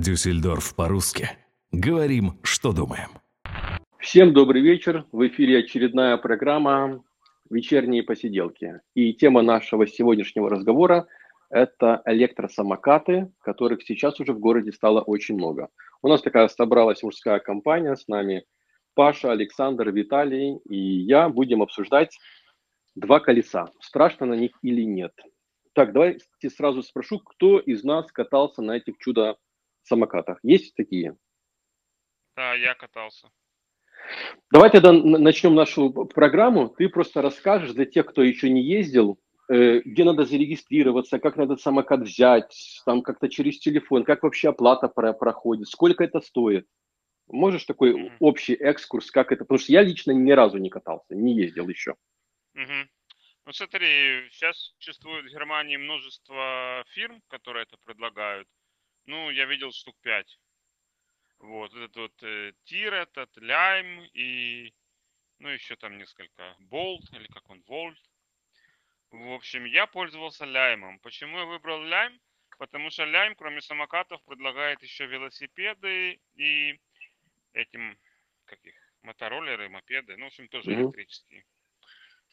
Дюссельдорф по-русски. Говорим, что думаем. Всем добрый вечер. В эфире очередная программа «Вечерние посиделки». И тема нашего сегодняшнего разговора – это электросамокаты, которых сейчас уже в городе стало очень много. У нас такая собралась мужская компания, с нами Паша, Александр, Виталий и я будем обсуждать два колеса. Страшно на них или нет. Так, давайте сразу спрошу, кто из нас катался на этих чудо-самокатах? Есть такие? Да, я катался. Давай тогда начнем нашу программу. Ты просто расскажешь для тех, кто еще не ездил, э, где надо зарегистрироваться, как надо самокат взять, там как-то через телефон, как вообще оплата проходит, сколько это стоит. Можешь такой mm-hmm. общий экскурс, как это? Потому что я лично ни разу не катался, не ездил еще. Mm-hmm. Ну смотри, сейчас существует в Германии множество фирм, которые это предлагают. Ну, я видел штук пять. Вот, этот вот э, Тир этот, Лайм и, ну, еще там несколько. Болт, или как он, Вольт. В общем, я пользовался Лаймом. Почему я выбрал Лайм? Потому что Лайм, кроме самокатов, предлагает еще велосипеды и этим, как их, мотороллеры, мопеды, ну, в общем, тоже mm-hmm. электрические.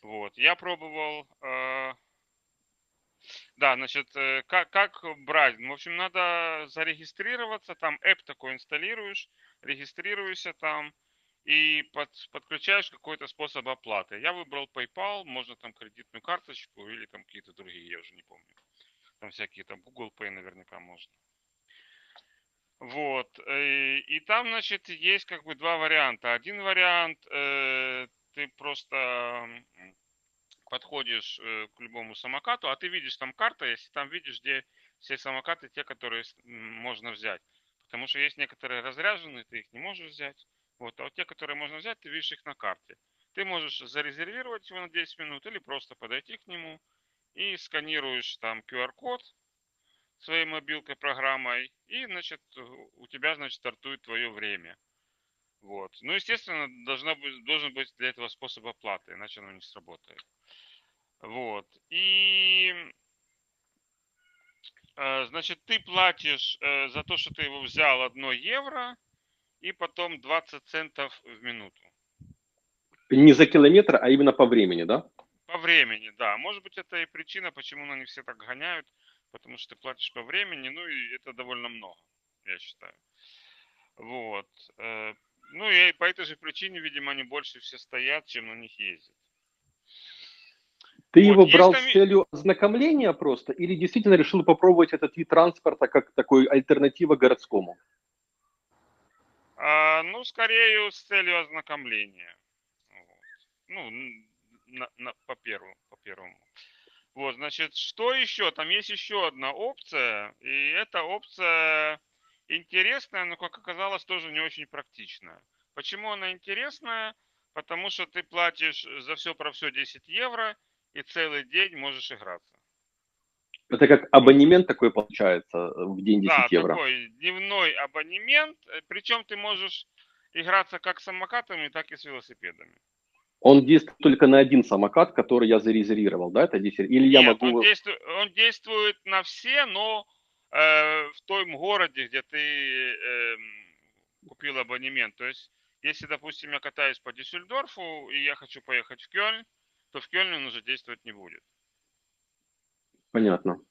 Вот, я пробовал, э, да, значит, э, как, как брать? Ну, в общем, надо зарегистрироваться, там app такой инсталируешь, регистрируешься там и под, подключаешь какой-то способ оплаты. Я выбрал PayPal, можно там кредитную карточку или там какие-то другие, я уже не помню. Там всякие, там Google Pay наверняка можно. Вот. Э, и там, значит, есть как бы два варианта. Один вариант, э, ты просто подходишь э, к любому самокату, а ты видишь там карта, если там видишь, где все самокаты, те, которые можно взять. Потому что есть некоторые разряженные, ты их не можешь взять. Вот, а вот те, которые можно взять, ты видишь их на карте. Ты можешь зарезервировать его на 10 минут или просто подойти к нему и сканируешь там QR-код, своей мобилкой программой, и, значит, у тебя, значит, стартует твое время. Вот. Ну, естественно, должна быть, должен быть для этого способ оплаты, иначе оно не сработает. Вот. И, э, значит, ты платишь э, за то, что ты его взял 1 евро, и потом 20 центов в минуту. Не за километр, а именно по времени, да? По времени, да. Может быть, это и причина, почему они все так гоняют потому что ты платишь по времени, ну и это довольно много, я считаю. Вот. Э, ну и по этой же причине, видимо, они больше все стоят, чем на них ездят. Ты вот, его брал там... с целью ознакомления просто или действительно решил попробовать этот вид транспорта как такой альтернатива городскому? А, ну, скорее с целью ознакомления. Вот. Ну, на, на, по, первому, по первому. Вот, значит, что еще? Там есть еще одна опция, и эта опция интересная, но, как оказалось, тоже не очень практичная. Почему она интересная? Потому что ты платишь за все про все 10 евро, и целый день можешь играться. Это как абонемент такой получается э, в день 10 да, евро? Да, такой дневной абонемент, э, причем ты можешь играться как с самокатами, так и с велосипедами. Он действует только на один самокат, который я зарезервировал, да, это действует? Или Нет, я могу... он, действует, он действует на все, но э, в том городе, где ты э, купил абонемент. То есть, если, допустим, я катаюсь по Дюссельдорфу, и я хочу поехать в Кёльн, то в Кёльне он уже действовать не будет. Понятно.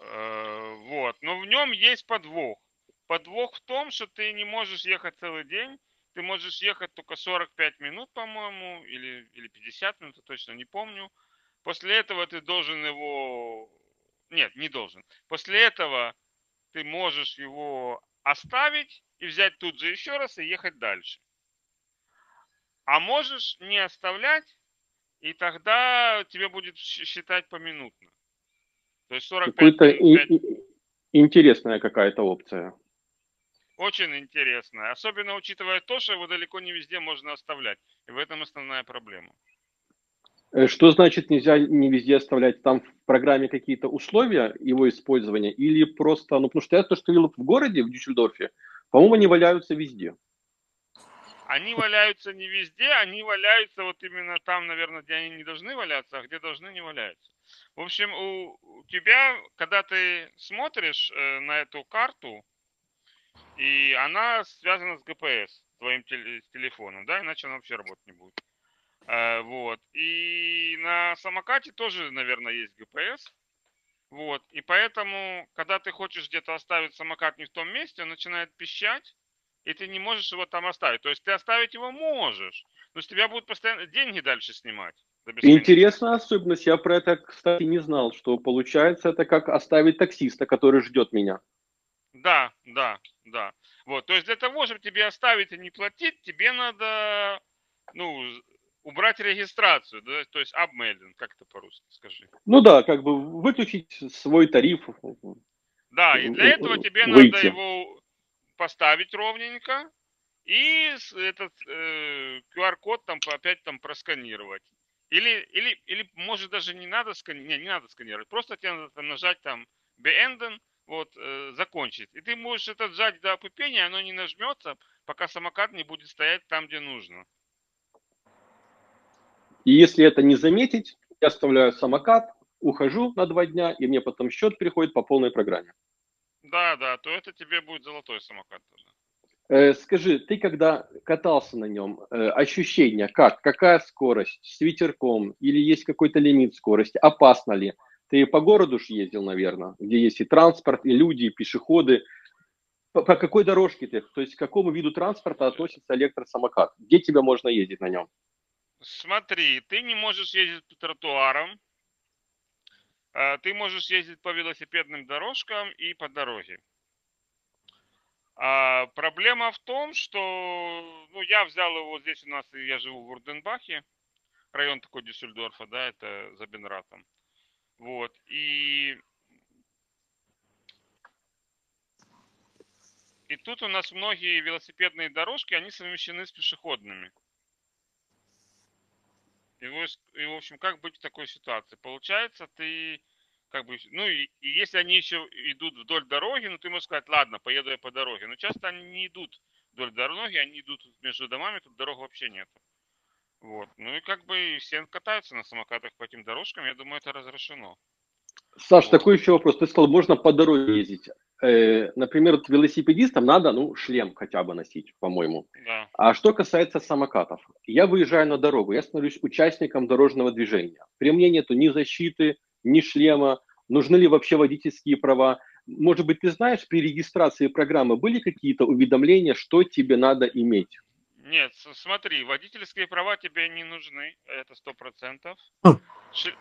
Э, вот. Но в нем есть подвох. Подвох в том, что ты не можешь ехать целый день, ты можешь ехать только 45 минут, по-моему, или, или 50 минут, я точно не помню. После этого ты должен его... Нет, не должен. После этого ты можешь его оставить и взять тут же еще раз и ехать дальше. А можешь не оставлять, и тогда тебе будет считать поминутно. То есть 45 минут. Интересная какая-то опция. Очень интересно. Особенно учитывая то, что его далеко не везде можно оставлять. И в этом основная проблема. Э, что значит нельзя не везде оставлять? Там в программе какие-то условия его использования или просто, ну потому что я то, что видел в городе, в Дюссельдорфе, по-моему, они валяются везде. Они валяются не везде, они валяются вот именно там, наверное, где они не должны валяться, а где должны не валяются. В общем, у, тебя, когда ты смотришь э, на эту карту, И она связана с GPS твоим телефоном, да, иначе она вообще работать не будет. Э, вот. И на самокате тоже, наверное, есть GPS. Вот. И поэтому, когда ты хочешь где-то оставить самокат не в том месте, он начинает пищать, и ты не можешь его там оставить. То есть ты оставить его можешь, но с тебя будут постоянно деньги дальше снимать. Интересная особенность. Я про это, кстати, не знал, что получается это как оставить таксиста, который ждет меня. Да, да, да. Вот, то есть для того, чтобы тебе оставить и не платить, тебе надо, ну, убрать регистрацию, да, то есть абмейлинг, как это по-русски скажи. Ну да, как бы выключить свой тариф. Да, и для этого тебе выйти. надо его поставить ровненько и этот э, QR-код там опять там просканировать. Или, или, или может даже не надо сканировать, не, не надо сканировать, просто тебе надо там нажать там beenden, вот, э, закончить. И ты можешь это сжать до опупения, оно не нажмется, пока самокат не будет стоять там, где нужно. И если это не заметить, я оставляю самокат, ухожу на два дня, и мне потом счет приходит по полной программе. Да, да, то это тебе будет золотой самокат. Э, скажи, ты когда катался на нем, э, ощущения как? Какая скорость? С ветерком? Или есть какой-то лимит скорости? Опасно ли? Ты по городу же ездил, наверное, где есть и транспорт, и люди, и пешеходы. По, по какой дорожке ты? То есть к какому виду транспорта относится электросамокат? Где тебя можно ездить на нем? Смотри, ты не можешь ездить по тротуарам, ты можешь ездить по велосипедным дорожкам и по дороге. А проблема в том, что ну, я взял его здесь у нас, я живу в Урденбахе, район такой Дюссельдорфа, да, это за Бенратом. Вот, и И тут у нас многие велосипедные дорожки, они совмещены с пешеходными. И, и, в общем, как быть в такой ситуации? Получается, ты как бы, ну, и, и если они еще идут вдоль дороги, ну, ты можешь сказать, ладно, поеду я по дороге. Но часто они не идут вдоль дороги, они идут между домами, тут дорог вообще нет. Вот. Ну и как бы все катаются на самокатах по этим дорожкам, я думаю, это разрешено. Саш, вот. такой еще вопрос. Ты сказал, можно по дороге ездить. Э, например, велосипедистам надо, ну, шлем хотя бы носить, по-моему. Да. А что касается самокатов, я выезжаю на дорогу, я становлюсь участником дорожного движения. При мне нету ни защиты, ни шлема. Нужны ли вообще водительские права? Может быть, ты знаешь, при регистрации программы были какие-то уведомления, что тебе надо иметь? Нет, смотри, водительские права тебе не нужны, это сто процентов. Хм.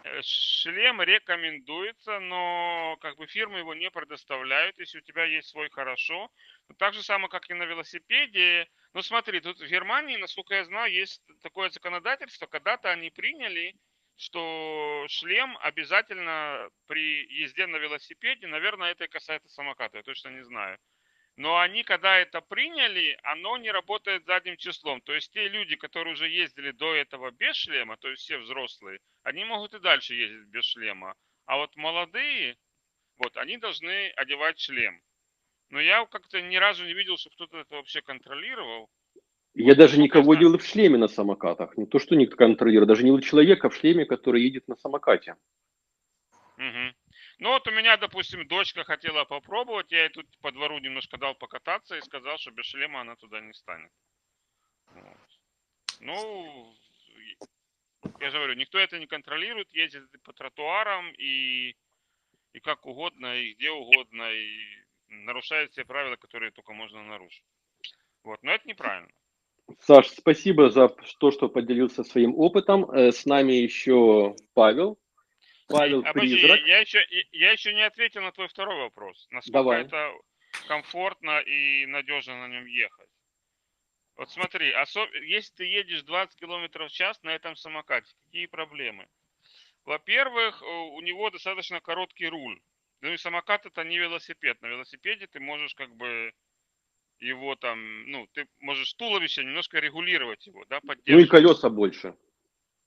Э, шлем рекомендуется, но как бы фирмы его не предоставляют, если у тебя есть свой хорошо. Так же самое, как и на велосипеде. Ну смотри, тут в Германии, насколько я знаю, есть такое законодательство, когда-то они приняли, что шлем обязательно при езде на велосипеде, наверное, это и касается самоката, я точно не знаю. Но они, когда это приняли, оно не работает задним числом. То есть те люди, которые уже ездили до этого без шлема, то есть все взрослые, они могут и дальше ездить без шлема. А вот молодые, вот, они должны одевать шлем. Но я как-то ни разу не видел, что кто-то это вообще контролировал. Я даже никого не видел в шлеме на самокатах. Не то, что никто контролирует, даже не видел человека в шлеме, который едет на самокате. Угу. Ну вот у меня, допустим, дочка хотела попробовать, я ей тут по двору немножко дал покататься и сказал, что без шлема она туда не станет. Ну, я же говорю, никто это не контролирует, ездит по тротуарам и, и как угодно, и где угодно, и нарушает все правила, которые только можно нарушить. Вот, но это неправильно. Саш, спасибо за то, что поделился своим опытом. Э, с нами еще Павел. Павел а, Призрак. Я еще, я еще не ответил на твой второй вопрос. Насколько Давай. это комфортно и надежно на нем ехать. Вот смотри, особ... если ты едешь 20 км в час на этом самокате, какие проблемы? Во-первых, у него достаточно короткий руль. Ну и самокат это не велосипед. На велосипеде ты можешь как бы его там, ну, ты можешь туловище немножко регулировать его, да, поддерживать. Ну и колеса больше.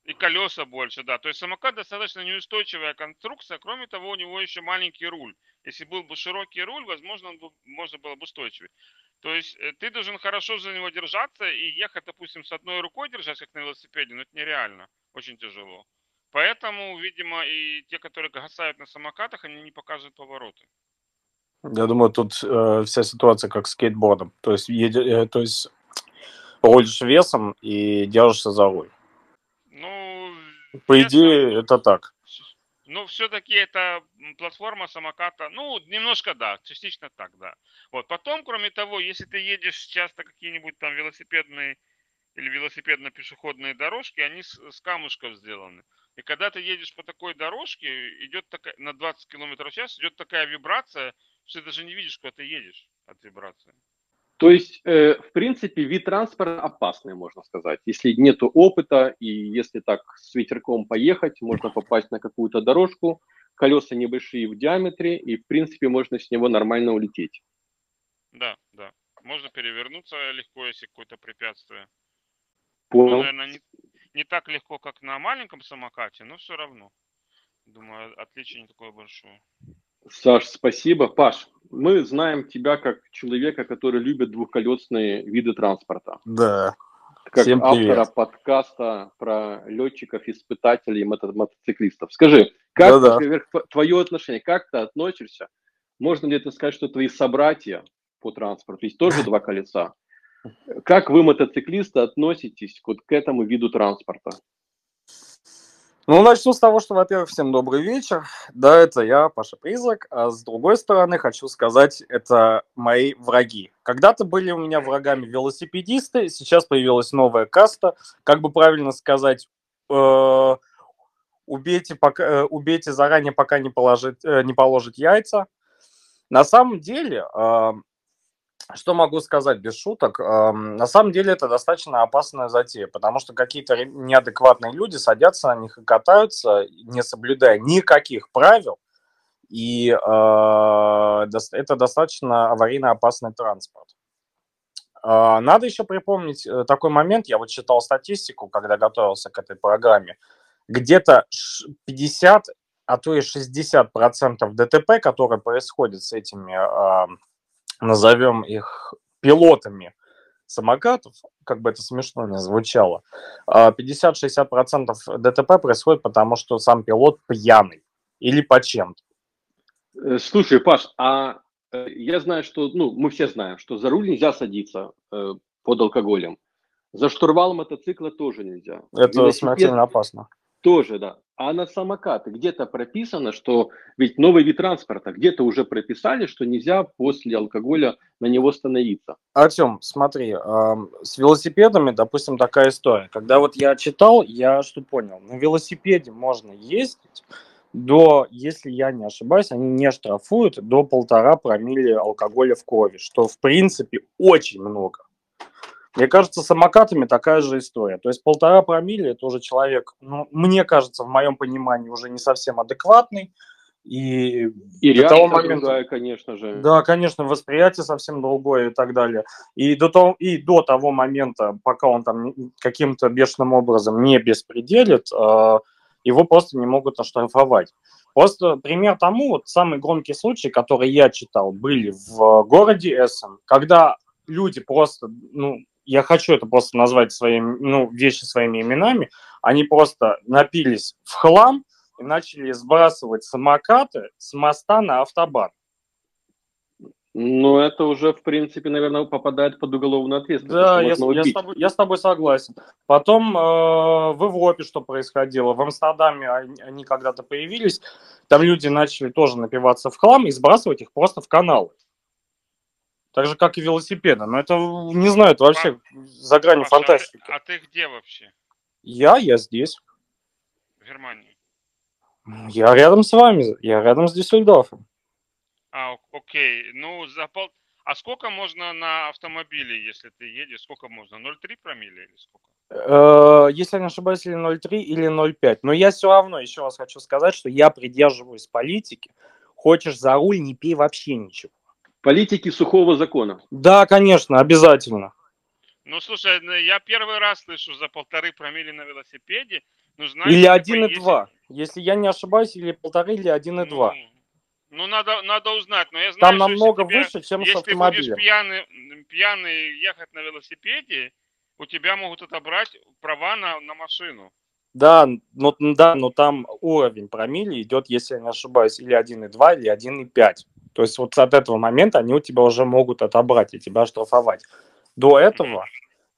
И колеса больше, да. То есть самокат достаточно неустойчивая конструкция. Кроме того, у него еще маленький руль. Если был бы широкий руль, возможно, он бы, можно было бы устойчивее. То есть э, ты должен хорошо за него держаться и ехать, допустим, с одной рукой держать, как на велосипеде, но это нереально. Очень тяжело. Поэтому, видимо, и те, которые гасают на самокатах, они не показывают повороты. Я думаю, тут э, вся ситуация как с скейтбордом. То есть, еди, э, то есть рулишь весом и держишься за руль. По идее, это так. Ну, все-таки это платформа самоката, ну, немножко да, частично так, да. Вот, потом, кроме того, если ты едешь часто какие-нибудь там велосипедные или велосипедно-пешеходные дорожки, они с, с камушков сделаны. И когда ты едешь по такой дорожке, идет такая, на 20 км в час, идет такая вибрация, что ты даже не видишь, куда ты едешь от вибрации. То есть, э, в принципе, вид транспорта опасный, можно сказать. Если нет опыта, и если так с ветерком поехать, можно попасть на какую-то дорожку, колеса небольшие в диаметре, и, в принципе, можно с него нормально улететь. Да, да. Можно перевернуться легко, если какое-то препятствие. Ну, Понял. наверное, не, не так легко, как на маленьком самокате, но все равно. Думаю, отличие не такое большое. Саш, спасибо. Паш, мы знаем тебя как человека, который любит двухколесные виды транспорта. Да. Как Всем привет. автора подкаста про летчиков, испытателей, мото- мотоциклистов. Скажи, как Да-да. например, твое отношение, как ты относишься? Можно ли это сказать, что твои собратья по транспорту, есть тоже два колеса? Как вы, мотоциклисты, относитесь вот к этому виду транспорта? Ну, начну с того, что, во-первых, всем добрый вечер. Да, это я, Паша Призрак. А с другой стороны, хочу сказать, это мои враги. Когда-то были у меня врагами велосипедисты, сейчас появилась новая каста. Как бы правильно сказать, э, убейте, пока, э, убейте заранее, пока не, положит, э, не положит яйца. На самом деле, э, что могу сказать без шуток? Эм, На самом деле это достаточно опасная затея, потому что какие-то неадекватные люди садятся на них и катаются, не соблюдая никаких правил, и э, это достаточно аварийно опасный транспорт. Э, Надо еще припомнить э, такой момент, я вот читал статистику, когда готовился к этой программе, где-то ш- 50, а то и 60 процентов ДТП, которые происходят с этими э, назовем их пилотами самокатов, как бы это смешно не звучало, а 50-60% ДТП происходит потому, что сам пилот пьяный или по чем-то. Э, Слушай, Паш, а э, я знаю, что, ну, мы все знаем, что за руль нельзя садиться э, под алкоголем. За штурвал мотоцикла тоже нельзя. Это Велосипед смертельно опасно. Тоже, да. А на самокаты где-то прописано, что ведь новый вид транспорта, где-то уже прописали, что нельзя после алкоголя на него становиться. Артем, смотри, эм, с велосипедами, допустим, такая история. Когда вот я читал, я что понял, на велосипеде можно ездить до, если я не ошибаюсь, они не штрафуют до полтора промилле алкоголя в крови, что в принципе очень много. Мне кажется, с самокатами такая же история. То есть полтора промилле это уже человек, ну, мне кажется, в моем понимании уже не совсем адекватный. И, И до того момента, другая, конечно же. да, конечно, восприятие совсем другое и так далее. И до того, и до того момента, пока он там каким-то бешеным образом не беспределит, э, его просто не могут оштрафовать. Просто пример тому, вот самый громкий случай, который я читал, были в городе Эссен, когда люди просто, ну, я хочу это просто назвать своими, ну, вещи своими именами, они просто напились в хлам и начали сбрасывать самокаты с моста на автобан. Но это уже, в принципе, наверное, попадает под уголовную ответственность. Да, я, я с тобой, я с тобой согласен. Потом э, в Европе что происходило? В Амстердаме они когда-то появились, там люди начали тоже напиваться в хлам и сбрасывать их просто в каналы. Так же, как и велосипеды. Но это, не знаю, это вообще за гранью Паша, а ты- фантастики. А ты где вообще? Я, я здесь. В Германии. Я рядом с вами, я рядом с Дюссельдорфом. А, окей. Ну, за пол... А сколько можно на автомобиле, если ты едешь? Сколько можно? 0,3 промилле или сколько? Э, Если я не ошибаюсь, или 0,3, или 0,5. Но я все равно еще раз хочу сказать, что я придерживаюсь политики. Хочешь за руль, не пей вообще ничего. Политики сухого закона. Да, конечно, обязательно. Ну, слушай, ну, я первый раз слышу за полторы промилле на велосипеде. Ну, знаешь, Или типа, 1,2. Если я не ошибаюсь, или полторы, или 1,2. Ну, ну, надо, надо узнать. Но я знаю, Там что намного если тебе- выше, чем с Если ты будешь автомобилем. пьяный, пьяный ехать на велосипеде, у тебя могут отобрать права на, на машину. Да, но, да, но там уровень промилле идет, если я не ошибаюсь, или 1,2, или 1,5. То есть вот от этого момента они у тебя уже могут отобрать и тебя штрафовать. До этого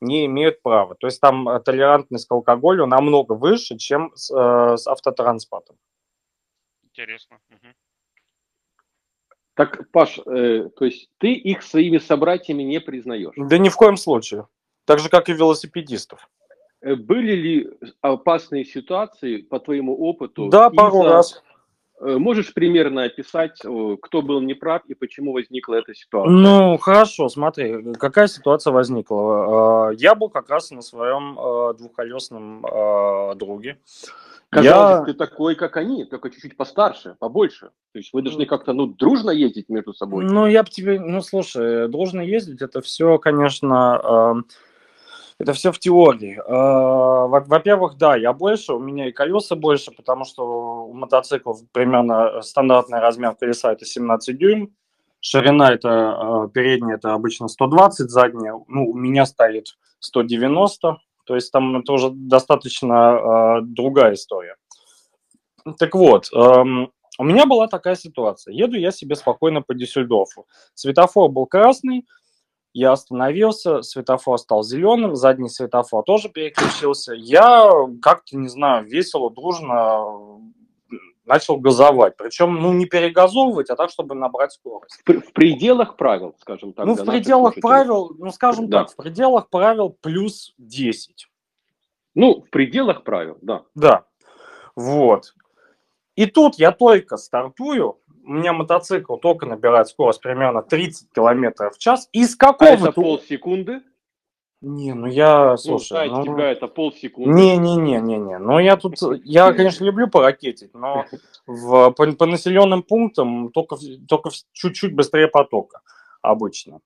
не имеют права. То есть там э, толерантность к алкоголю намного выше, чем с, э, с автотранспортом. Интересно. Мгм. Так, Паш, э, то есть ты их своими собратьями не признаешь? Да ни в коем случае. Так же, как и велосипедистов. Э, Были ли опасные ситуации по твоему опыту? Да, пару раз. Э, Можешь примерно описать, э, кто был неправ и почему возникла эта ситуация? Ну, хорошо, смотри, какая ситуация возникла. Э, Я был как раз на своем э, двухколесном э, друге. Казалось, Я- ты такой, как они, только чуть-чуть постарше, побольше. То есть вы должны как-то, ну, дружно ездить между собой. Ну, я бы тебе, ну, слушай, должен ездить, это все, конечно, эм, это все в теории. Э, во- Во-первых, да, я больше, у меня и колеса больше, потому что у мотоциклов примерно стандартный размер колеса это 17 дюйм, ширина это э, передняя это обычно 120, задняя, ну, у меня стоит 190, то есть там это уже достаточно э, другая история. Так вот, эм, у меня была такая ситуация. Еду я себе спокойно по Дюссельдорфу. Светофор был красный, я остановился, светофор стал зеленым, задний светофор тоже переключился. Я как-то, не знаю, весело, дружно э, начал газовать. Причем, ну, не перегазовывать, а так, чтобы набрать скорость. В, пр- в пределах правил, скажем так. ну, в пределах слушателей. правил, ну, скажем Да. так, в пределах правил плюс 10. Ну, в пределах правил, да. Да, вот. И тут я только стартую, у меня мотоцикл только набирает скорость примерно 30 километров в час. И с А это полсекунды? Не, ну я, Ну, слушай, знаете, ну... тебя это полсекунды. Не-не-не-не-не. Ну, я тут, я, конечно, люблю поракетить, но в, по, по населенным пунктам только, только чуть-чуть быстрее потока обычно.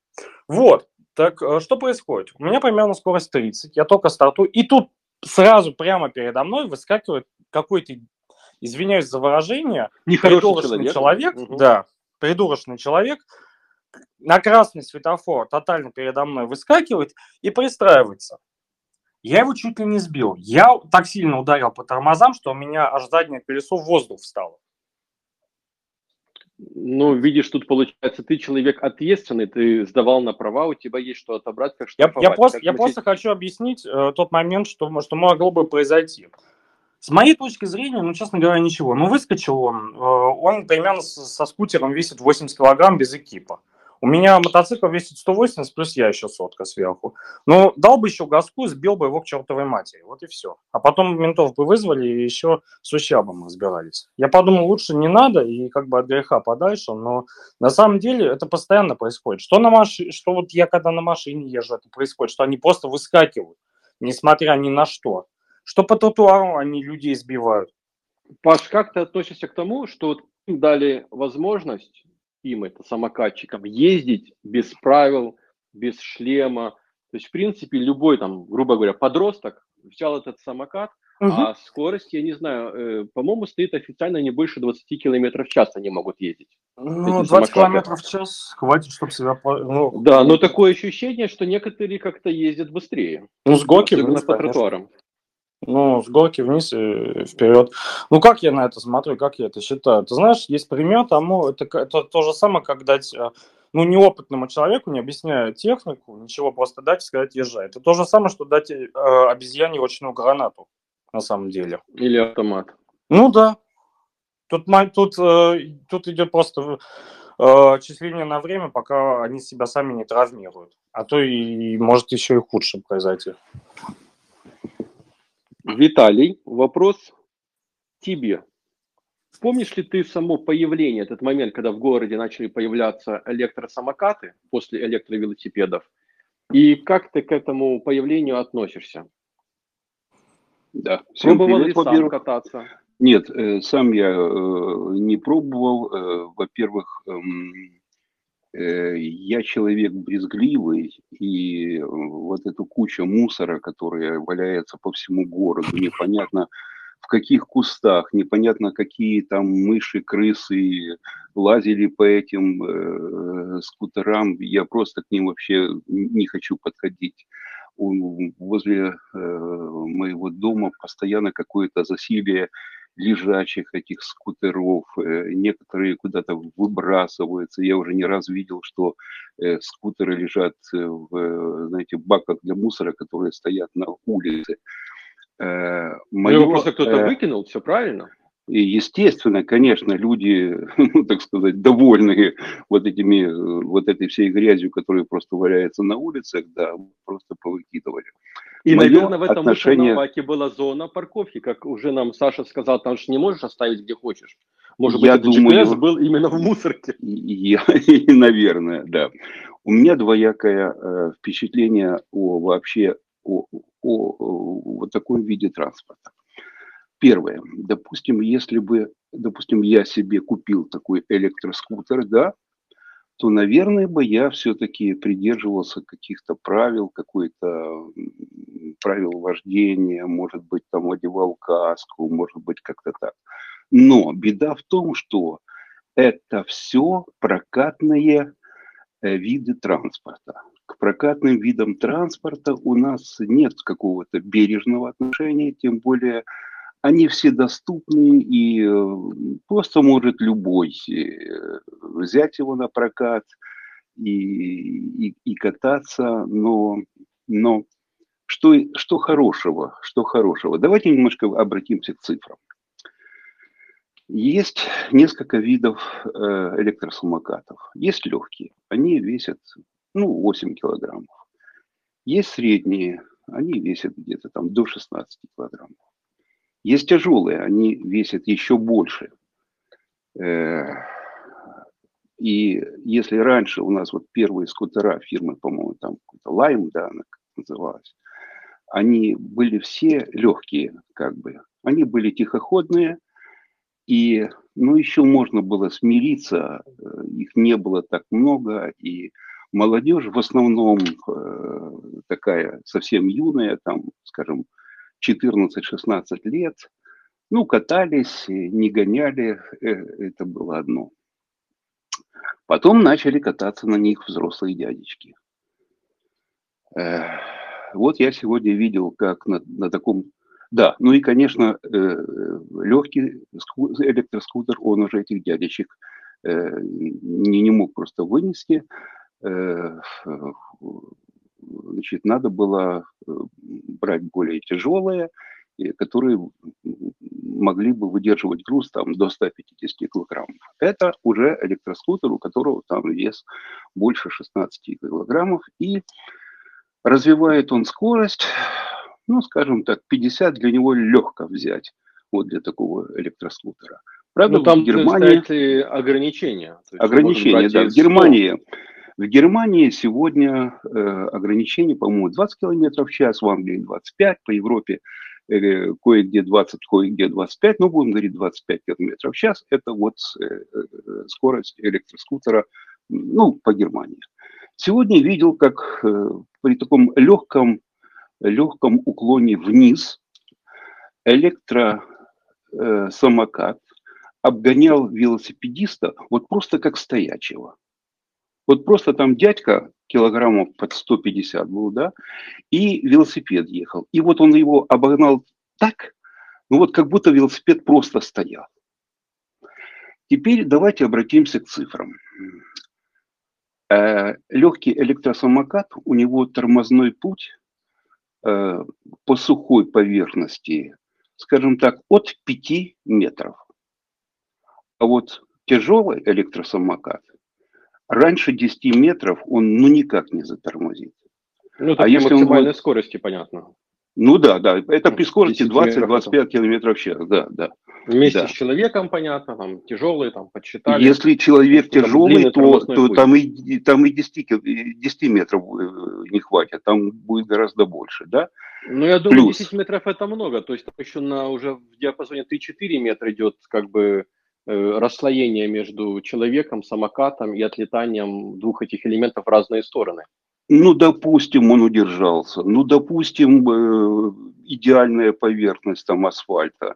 Вот. Так э, что происходит? У меня примерно скорость 30, я только стартую, и тут сразу прямо передо мной выскакивает какой-то, извиняюсь за выражение, Нехороший придурочный человек, Мгм. да, придурочный человек, на красный светофор тотально передо мной выскакивает и пристраивается. Я его чуть ли не сбил. Я так сильно ударил по тормозам, что у меня аж заднее колесо в воздух встало. Ну, видишь, тут получается, ты человек ответственный, ты сдавал на права, у тебя есть что отобрать, как Я, штрафовать. я просто, Как я просто хочу объяснить э, тот момент, что, что могло бы произойти. С моей точки зрения, ну, честно говоря, ничего. Ну, выскочил он, э, он примерно со скутером весит 80 килограмм без экипа. У меня мотоцикл весит 180, плюс я еще сотка сверху. Ну, дал бы еще газку, сбил бы его к чертовой матери. Вот и все. А потом ментов бы вызвали, и еще с ущербом разбирались. Я подумал, лучше не надо, и как бы от греха подальше, но на самом деле это постоянно происходит. Что на машине, что вот я когда на машине езжу, это происходит, что они просто выскакивают, несмотря ни на что. Что по тротуару они людей сбивают. Паш, как ты относишься к тому, что вот дали возможность, им, это самокатчикам, ездить без правил, без шлема? То есть, в принципе, любой там, грубо говоря, подросток взял этот самокат, а скорость, я не знаю, э, по-моему, стоит официально не больше 20 километров в час они могут ездить. Ну, эти 20 самокаты. километров в час хватит, чтобы себя... Ну, Да, но такое ощущение, что некоторые как-то ездят быстрее. ну, с горки особенно по конечно. тротуарам. Ну, с горки вниз и вперед. Ну, как я на это смотрю, как я это считаю? Ты знаешь, есть пример тому, это, это то же самое, как дать, э, ну, неопытному человеку, не объясняя технику, ничего, просто дать и сказать, езжай. Это то же самое, что дать э, обезьяне ручную гранату, на самом деле. Или автомат. Ну, да. Тут, тут, э, тут идет просто э, числение на время, пока они себя сами не травмируют. А то и может еще и худше произойти. Виталий, вопрос тебе. Помнишь ли ты само появление, этот момент, когда в городе начали появляться электросамокаты после электровелосипедов? И как ты к этому появлению относишься? Да. Всем Пробовал привет, ли сам во-первых. кататься? Нет, э, сам я э, не пробовал. Э, Во-первых, эм, я человек брезгливый, и э, вот эту кучу мусора, которая валяется по всему городу, непонятно в каких кустах, непонятно какие там мыши, крысы лазили по этим э, скутерам, я просто к ним вообще не хочу подходить. У- Возле э, моего дома постоянно какое-то засилие лежачих этих скутеров, э, некоторые куда-то выбрасываются. Я уже не раз видел, что э, скутеры лежат в, знаете, баках для мусора, которые стоят на улице. Мое, ну, его просто кто-то выкинул, все правильно? И, естественно, конечно, люди, ну, так сказать, довольные вот этими, вот этой всей грязью, которая просто валяется на улицах, да, просто повыкидывали. И, Мое наверное, в этом отношение... баке была зона парковки, как уже нам Саша сказал, там же не можешь оставить где хочешь. Может быть, я этот думаю, GPS был именно в мусорке. Я, наверное, да. У меня двоякое э, впечатление о вообще о, о, о вот таком виде транспорта. Первое. Допустим, если бы, допустим, я себе купил такой электроскутер, да, то, наверное, бы я все-таки придерживался каких-то правил, какой-то правил вождения, может быть, там одевал каску, может быть, как-то так. Но беда в том, что это все прокатные э, виды транспорта. К прокатным видам транспорта у нас нет какого-то бережного отношения, тем более они все доступны, и э, просто может любой э, взять его на прокат и, и, и кататься, но, но что, что хорошего, что хорошего. Давайте немножко обратимся к цифрам. Есть несколько видов э, электросамокатов. Есть легкие, они весят ну, 8 килограммов. Есть средние, они весят где-то там до 16 килограммов. Есть тяжелые, они весят еще больше. Э, и если раньше у нас вот первые скутера фирмы, по-моему, там какой-то Лайм, да, она называлась, они были все легкие, как бы. Они были тихоходные, и, ну, еще можно было смириться, э, их не было так много, и молодежь в основном э, такая совсем юная, там, скажем, 14-16 лет, ну, катались, не гоняли, э, это было одно. Потом начали кататься на них взрослые дядечки. Вот я сегодня видел, как на, на таком... Да, ну и, конечно, э, легкий электроскутер, он уже этих дядечек не, не мог просто вынести. Значит, надо было брать более тяжелые, которые могли бы выдерживать груз там, до 150 килограммов. Это уже электроскутер, у которого там вес больше 16 килограммов. И развивает он скорость, ну, скажем так, 50 для него легко взять, вот для такого электроскутера. Правда, ну, там, в Германии... Кстати, ограничения. Ограничения, да. В Германии, в Германии сегодня э, ограничение, по-моему, 20 км в час, в Англии 25, по Европе э, кое-где 20, кое-где 25, ну, будем говорить 25 км в час, это вот э, э, скорость электроскутера, ну, по Германии. Сегодня видел, как э, при таком легком, легком уклоне вниз электросамокат э, обгонял велосипедиста вот просто как стоячего. Вот просто там дядька килограммов под 150 был, да, и велосипед ехал. И вот он его обогнал так, ну вот как будто велосипед просто стоял. Теперь давайте обратимся к цифрам. Э, легкий электросамокат, у него тормозной путь э, по сухой поверхности, скажем так, от 5 метров. А вот тяжелый электросамокат раньше 10 метров он ну никак не затормозит. Ну, а если максимальной он... скорости, понятно. Ну да, да, это при скорости 20-25 км в час, да, да. Вместе да. с человеком, понятно, там тяжелые, там подсчитали. Если человек тяжелый, то, то там, и, там и 10, 10 метров э, не хватит, там будет гораздо больше, да? Ну, я думаю, Плюс. 10 метров это много, то есть еще на уже в диапазоне 3-4 метра идет как бы расслоение между человеком, самокатом и отлетанием двух этих элементов в разные стороны. Ну, допустим, он удержался. Ну, допустим, э, идеальная поверхность там асфальта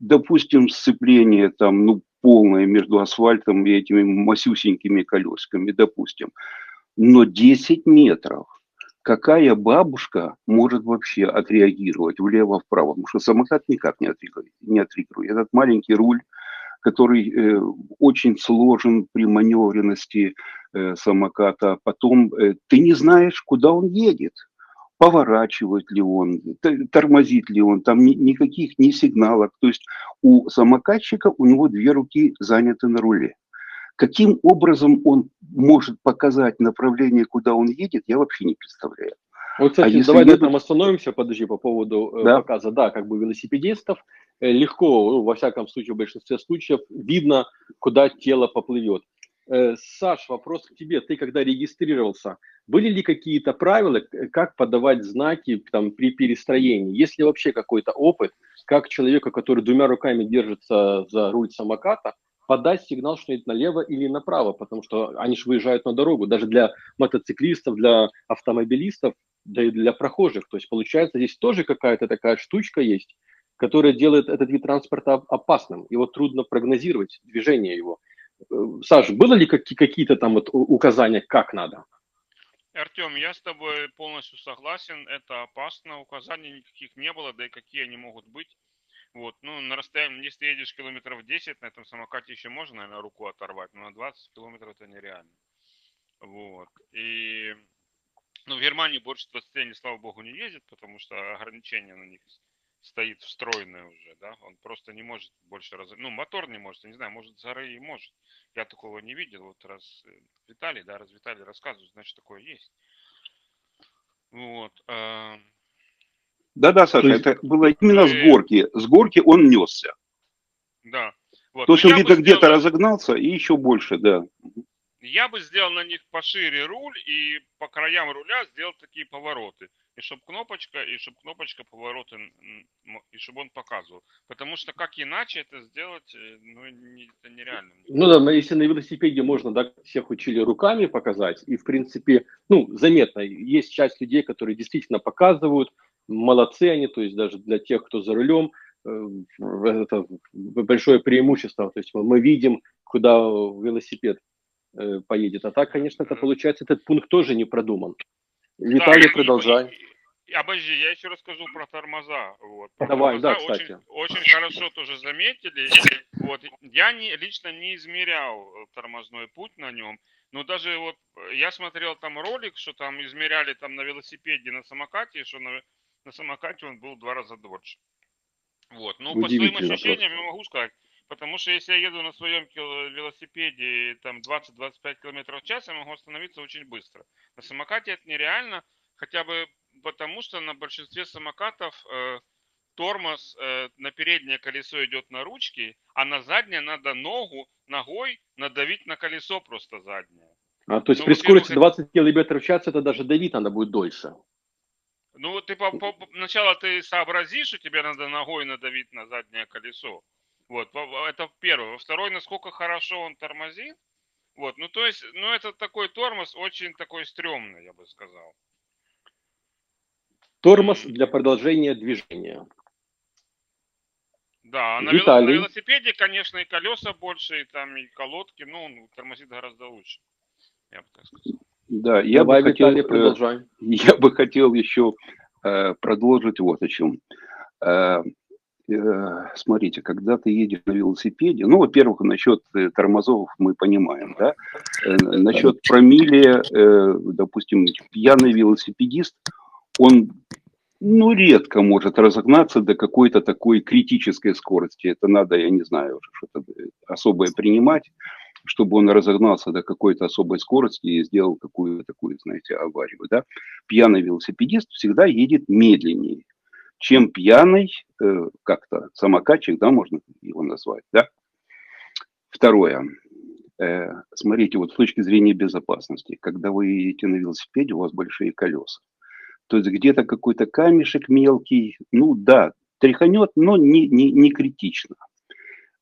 допустим, сцепление там, ну, полное между асфальтом и этими масюсенькими колесками, допустим. Но 10 метров. какая бабушка может вообще отреагировать влево-вправо? Потому что самокат никак. Не отреагирует. Этот маленький руль, который э, очень сложен при маневренности э, самоката. Потом э, ты не знаешь, куда он едет поворачивает ли он, тормозит ли он, там ни, никаких ни сигналов. То есть у самокатчика у него две руки заняты на руле. Каким образом он может показать направление, куда он едет, я вообще не представляю. Вот, кстати, а давай на этом остановимся, подожди, по поводу э, да? показа. Да, как бы велосипедистов легко, ну, во всяком случае, в большинстве случаев, видно, куда тело поплывет. Э, Саш, вопрос к тебе. Ты когда регистрировался, были ли какие-то правила, как подавать знаки там, при перестроении? Есть ли вообще какой-то опыт, как человеку, который двумя руками держится за руль самоката, подать сигнал, что идет налево или направо, потому что они же выезжают на дорогу, даже для мотоциклистов, для автомобилистов, да и для прохожих. То есть получается здесь тоже какая-то такая штучка есть, которая делает этот вид транспорта опасным. Его трудно прогнозировать, движение его. Э, Саш, было ли какие-то там вот указания, как надо? Артем, я с тобой полностью согласен. Это опасно. Указаний никаких не было, да и какие они могут быть. Вот, ну, на расстоянии, если едешь километров 10, на этом самокате еще можно, наверное, руку оторвать, но на 20 километров это нереально. Вот. И, ну, в Германии больше 20 они, слава богу, не ездят, потому что ограничения на них стоит встроенное уже, да, он просто не может больше раз... Ну, мотор не может, я не знаю, может, горы и может. Я такого не видел, вот раз э, Виталий, да, раз Виталий рассказывает, значит, такое есть. Вот. Да-да, Саша, есть... это было именно с горки. С горки он несся. Да. Вот. То есть он, видно, где-то разогнался и еще больше, да. Я бы сделал на них пошире руль и по краям руля сделал такие повороты и чтобы кнопочка, и чтобы кнопочка поворота, и чтобы он показывал. Потому что как иначе это сделать, э, ну, не, это нереально. Ну да, если на велосипеде можно, да, всех учили руками показать, и в принципе, ну, заметно, есть часть людей, которые действительно показывают, молодцы они, то есть даже для тех, кто за рулем, э, это большое преимущество, то есть мы видим, куда велосипед э, поедет. А так, конечно, это получается, этот пункт тоже не продуман. Виталий, да, продолжай. И, обожди, я еще расскажу про тормоза. Вот. Про Давай, тормоза да, кстати. Очень, очень хорошо тоже заметили. Вот. Я не, лично не измерял тормозной путь на нем. Но даже вот я смотрел там ролик, что там измеряли там на велосипеде, на самокате, что на, на самокате он был в два раза дольше. Вот. Ну, по своим ощущениям я могу сказать, потому что если я еду на своем велосипеде там 20-25 км в час, я могу остановиться очень быстро. На самокате это нереально, хотя бы потому, что на большинстве самокатов э, тормоз э, на переднее колесо идет на ручки, а на заднее надо ногу, ногой надавить на колесо просто заднее. А, то есть ну, при скорости 20 км в час это даже давить надо будет дольше. Ну, ты по, по, сначала ты сообразишь, что тебе надо ногой надавить на заднее колесо. Вот, это первое. Во второй, насколько хорошо он тормозит. Вот, ну то есть, ну это такой тормоз очень такой стрёмный, я бы сказал. Тормоз для продолжения движения. Да, на, Виталий. на велосипеде, конечно, и колеса больше, и там и колодки, ну, он тормозит гораздо лучше, я бы так сказал. Да, я Давай, бы Виталий, хотел, продолжай. Я бы хотел еще э, продолжить вот о чем. Э, Э, смотрите, когда ты едешь на велосипеде, ну, во-первых, насчет э, тормозов мы понимаем, да, э, насчет промилле, допустим, пьяный велосипедист, он, ну, редко может разогнаться до какой-то такой критической скорости, это надо, я не знаю, что-то особое принимать, чтобы он разогнался до какой-то особой скорости и сделал какую-то такую, знаете, аварию, да. Пьяный велосипедист всегда едет медленнее, чем пьяный, э, как-то самокатчик, да, можно его назвать, да. Второе. Э, смотрите, вот с точки зрения безопасности, когда вы едете на велосипеде, у вас большие колеса. То есть где-то какой-то камешек мелкий, ну да, тряханет, но не, не, не критично.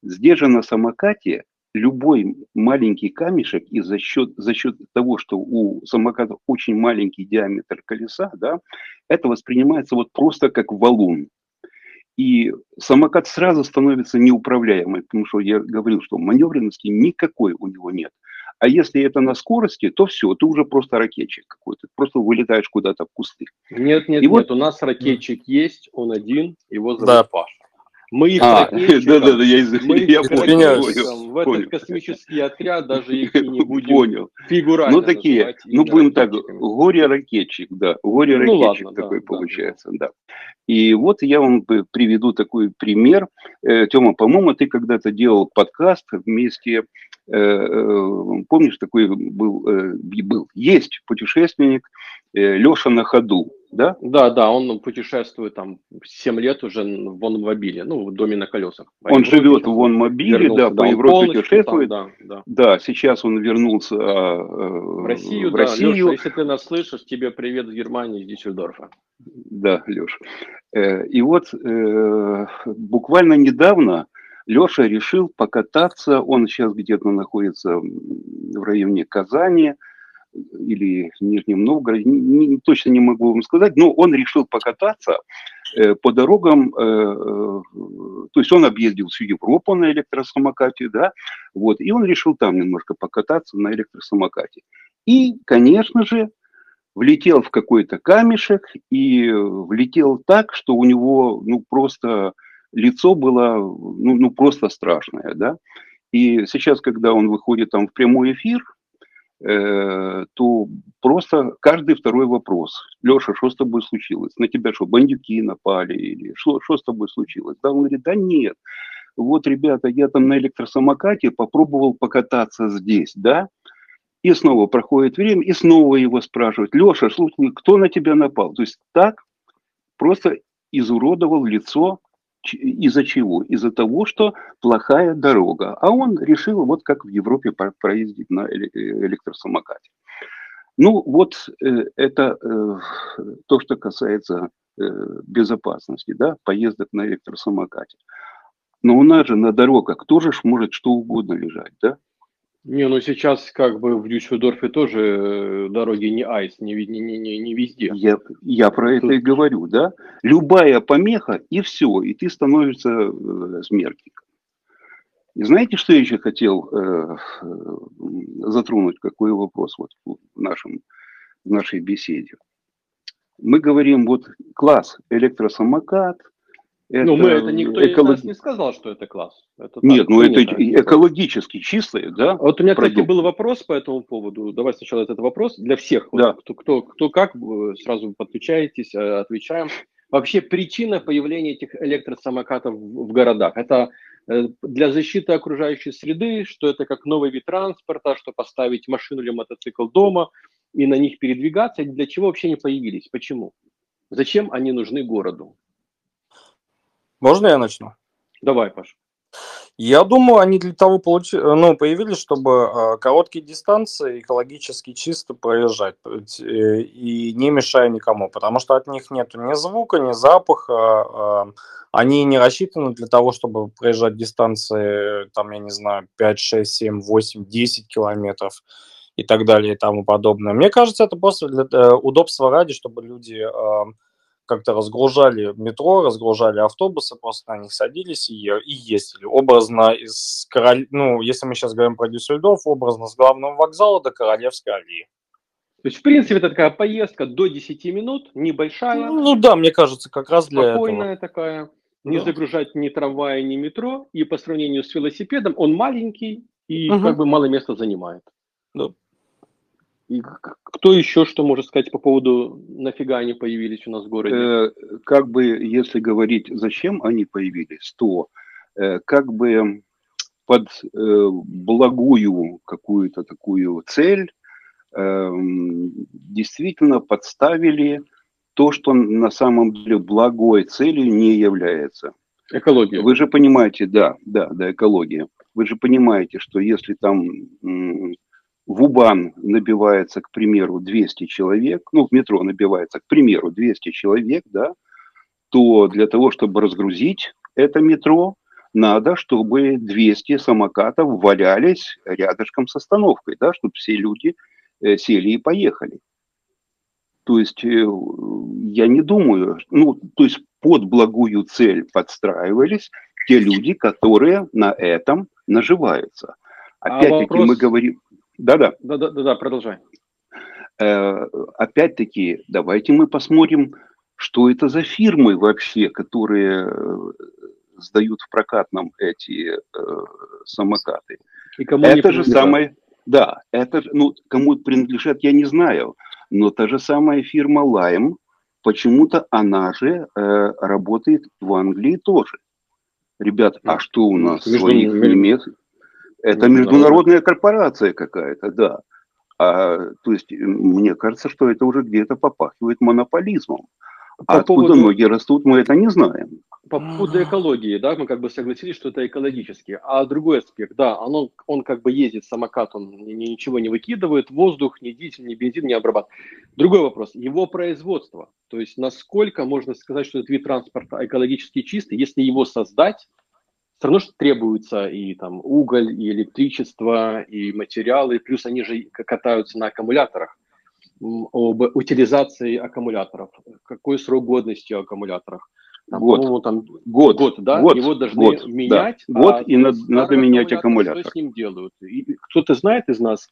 Же на самокате любой маленький камешек, и за счет, за счет того, что у самоката очень маленький диаметр колеса, да, это воспринимается вот просто как валун. И самокат сразу становится неуправляемый, потому что я говорил, что маневренности никакой у него нет. А если это на скорости, то все, ты уже просто ракетчик какой-то, просто вылетаешь куда-то в кусты. Нет, нет, И нет, вот- у нас ракетчик есть, он один, его зовут Да. Паша. Мы их А, ракетчиков- да-да-да, я, из- мы я понял, в понял. этот космический отряд даже их и не будем Понял. фигурально Ну, такие, ну, будем так, горе-ракетчик, да, Ну, горе-ракетчик ладно, да, такой да, получается, да. И вот я вам приведу такой пример. Э, Тёма, по-моему, ты когда-то делал подкаст вместе, э, э, помнишь, такой был, был, есть путешественник Леша на ходу, да? Да, да, он путешествует там 7 лет уже в Вонмобиле, ну, в доме на колесах. По Он Европе живет в вернулся, да, по Европе путешествует. там, да, да. Да, сейчас он вернулся а, э, В Россию, в да. Россию. Леша, если ты нас слышишь, тебе привет из Германии, из Дюссельдорфа. Да, Леша. И вот э, буквально недавно Леша решил покататься, он сейчас где-то находится в районе Казани или Нижнем Новгороде, не- не- точно не могу вам сказать, но он решил покататься э, по дорогам, э, э, то есть он объездил всю Европу на электросамокате, да, вот, и он решил там немножко покататься на электросамокате. И, конечно же, влетел в какой-то камешек и влетел так, что у него, ну, просто лицо было, ну, ну просто страшное, да. И сейчас, когда он выходит там в прямой эфир, то просто каждый второй вопрос. Леша, что с тобой случилось? На тебя что, бандюки напали? Или что, что с тобой случилось? Да, он говорит, да нет. Вот, ребята, я там на электросамокате попробовал покататься здесь, да, и снова проходит время, и снова его спрашивают, Леша, слушай, кто на тебя напал? То есть так просто изуродовал лицо из-за чего? Из-за того, что плохая дорога. А он решил вот как в Европе про- проездить на э, электросамокате. Ну вот э, это э, то, что касается безопасности, да, поездок на электросамокате. Но у нас же на дорогах тоже может что угодно лежать, да? Не, ну сейчас как бы в Дюссельдорфе тоже э, дороги не айс, не, не, не, не, не везде. Я, я про это Тут- и говорю, да? Любая помеха, и все, и ты становишься э, смертником. И знаете, что я еще хотел э, э, затронуть, какой вопрос вот в, нашем, в нашей беседе? Мы говорим, вот класс электросамокат, ну, мы это никто из эколог- нас не сказал, что это класс. Это так, Нет, ну это принято. экологически чистое, да? Вот у меня, кстати, продукт. был вопрос по этому поводу. Давай сначала этот вопрос для всех. Вот Да. кто, кто, кто как, э, сразу подключаетесь, э, отвечаем. Вообще причина появления этих электросамокатов в в городах. Это э, для защиты окружающей среды, что это как новый вид транспорта, что поставить машину или мотоцикл дома и на них передвигаться. Для чего вообще они появились? Почему? Зачем они нужны городу? Можно я начну? Давай, Паш. Я думаю, они для того получи... ну, появились, чтобы э, короткие дистанции экологически чисто проезжать э, и не мешая никому, потому что от них нет ни звука, ни запаха. э, они не рассчитаны для того, чтобы проезжать дистанции, там, я не знаю, 5, 6, 7, 8, 10 километров и так далее и тому подобное. Мне кажется, это просто для э, удобства ради, чтобы люди как-то разгружали метро, разгружали автобусы, просто на них садились и, и ездили. Образно из Король... ну, если мы сейчас говорим про Дюссельдорф, образно с главного вокзала до Королевской аллеи. То есть, в принципе, это такая поездка до 10 минут, небольшая. Ну да, мне кажется, как раз для этого. спокойная такая, не Да. загружать ни трамвая, ни метро, и по сравнению с велосипедом он маленький и Мгм. как бы мало места занимает. Да. И кто еще что может сказать по поводу нафига они появились у нас в городе? Э, как бы, если говорить, зачем они появились, то э, как бы под э, благую какую-то такую цель эм, действительно подставили то, что на самом деле благой целью не является. Экология. Вы же понимаете, да, да, да, экология. Вы же понимаете, что если там в Убан набивается, к примеру, 200 человек, ну, в метро набивается, к примеру, 200 человек, да, то для того, чтобы разгрузить это метро, надо, чтобы 200 самокатов валялись рядышком с остановкой, да, чтобы все люди э, сели и поехали. То есть э, я не думаю, ну, то есть под благую цель подстраивались те люди, которые на этом наживаются. А Опять-таки вопрос- мы говорим, Да-да. Да-да-да, продолжай. Э, опять-таки, давайте мы посмотрим, что это за фирмы вообще, которые э, сдают в прокатном эти э, самокаты. И кому это же самое, да, это ну кому принадлежат, я не знаю, но та же самая фирма Lime, почему-то она же э, работает в Англии тоже. Ребят, а что у нас Между... своих немецких? Это международная корпорация какая-то, да. А, то есть мне кажется, что это уже где-то попахивает монополизмом. По Откуда поводу... ноги растут, мы это не знаем. По поводу экологии, да, мы как бы согласились, что это экологически. А другой аспект, да, оно, он как бы ездит, самокат, он ничего не выкидывает, воздух, ни дизель, ни бензин не обрабатывает. Другой вопрос, его производство. То есть насколько можно сказать, что этот вид транспорта экологически чистый, если его создать, все равно что требуется и там уголь, и электричество, и материалы, плюс они же катаются на аккумуляторах об утилизации аккумуляторов, какой срок годности у аккумуляторов. Там, год. Там, год. Год, да? Год. Его должны год, менять. Да. Год, а и надо, надо менять аккумулятор. Что с ним делают? кто-то знает из нас,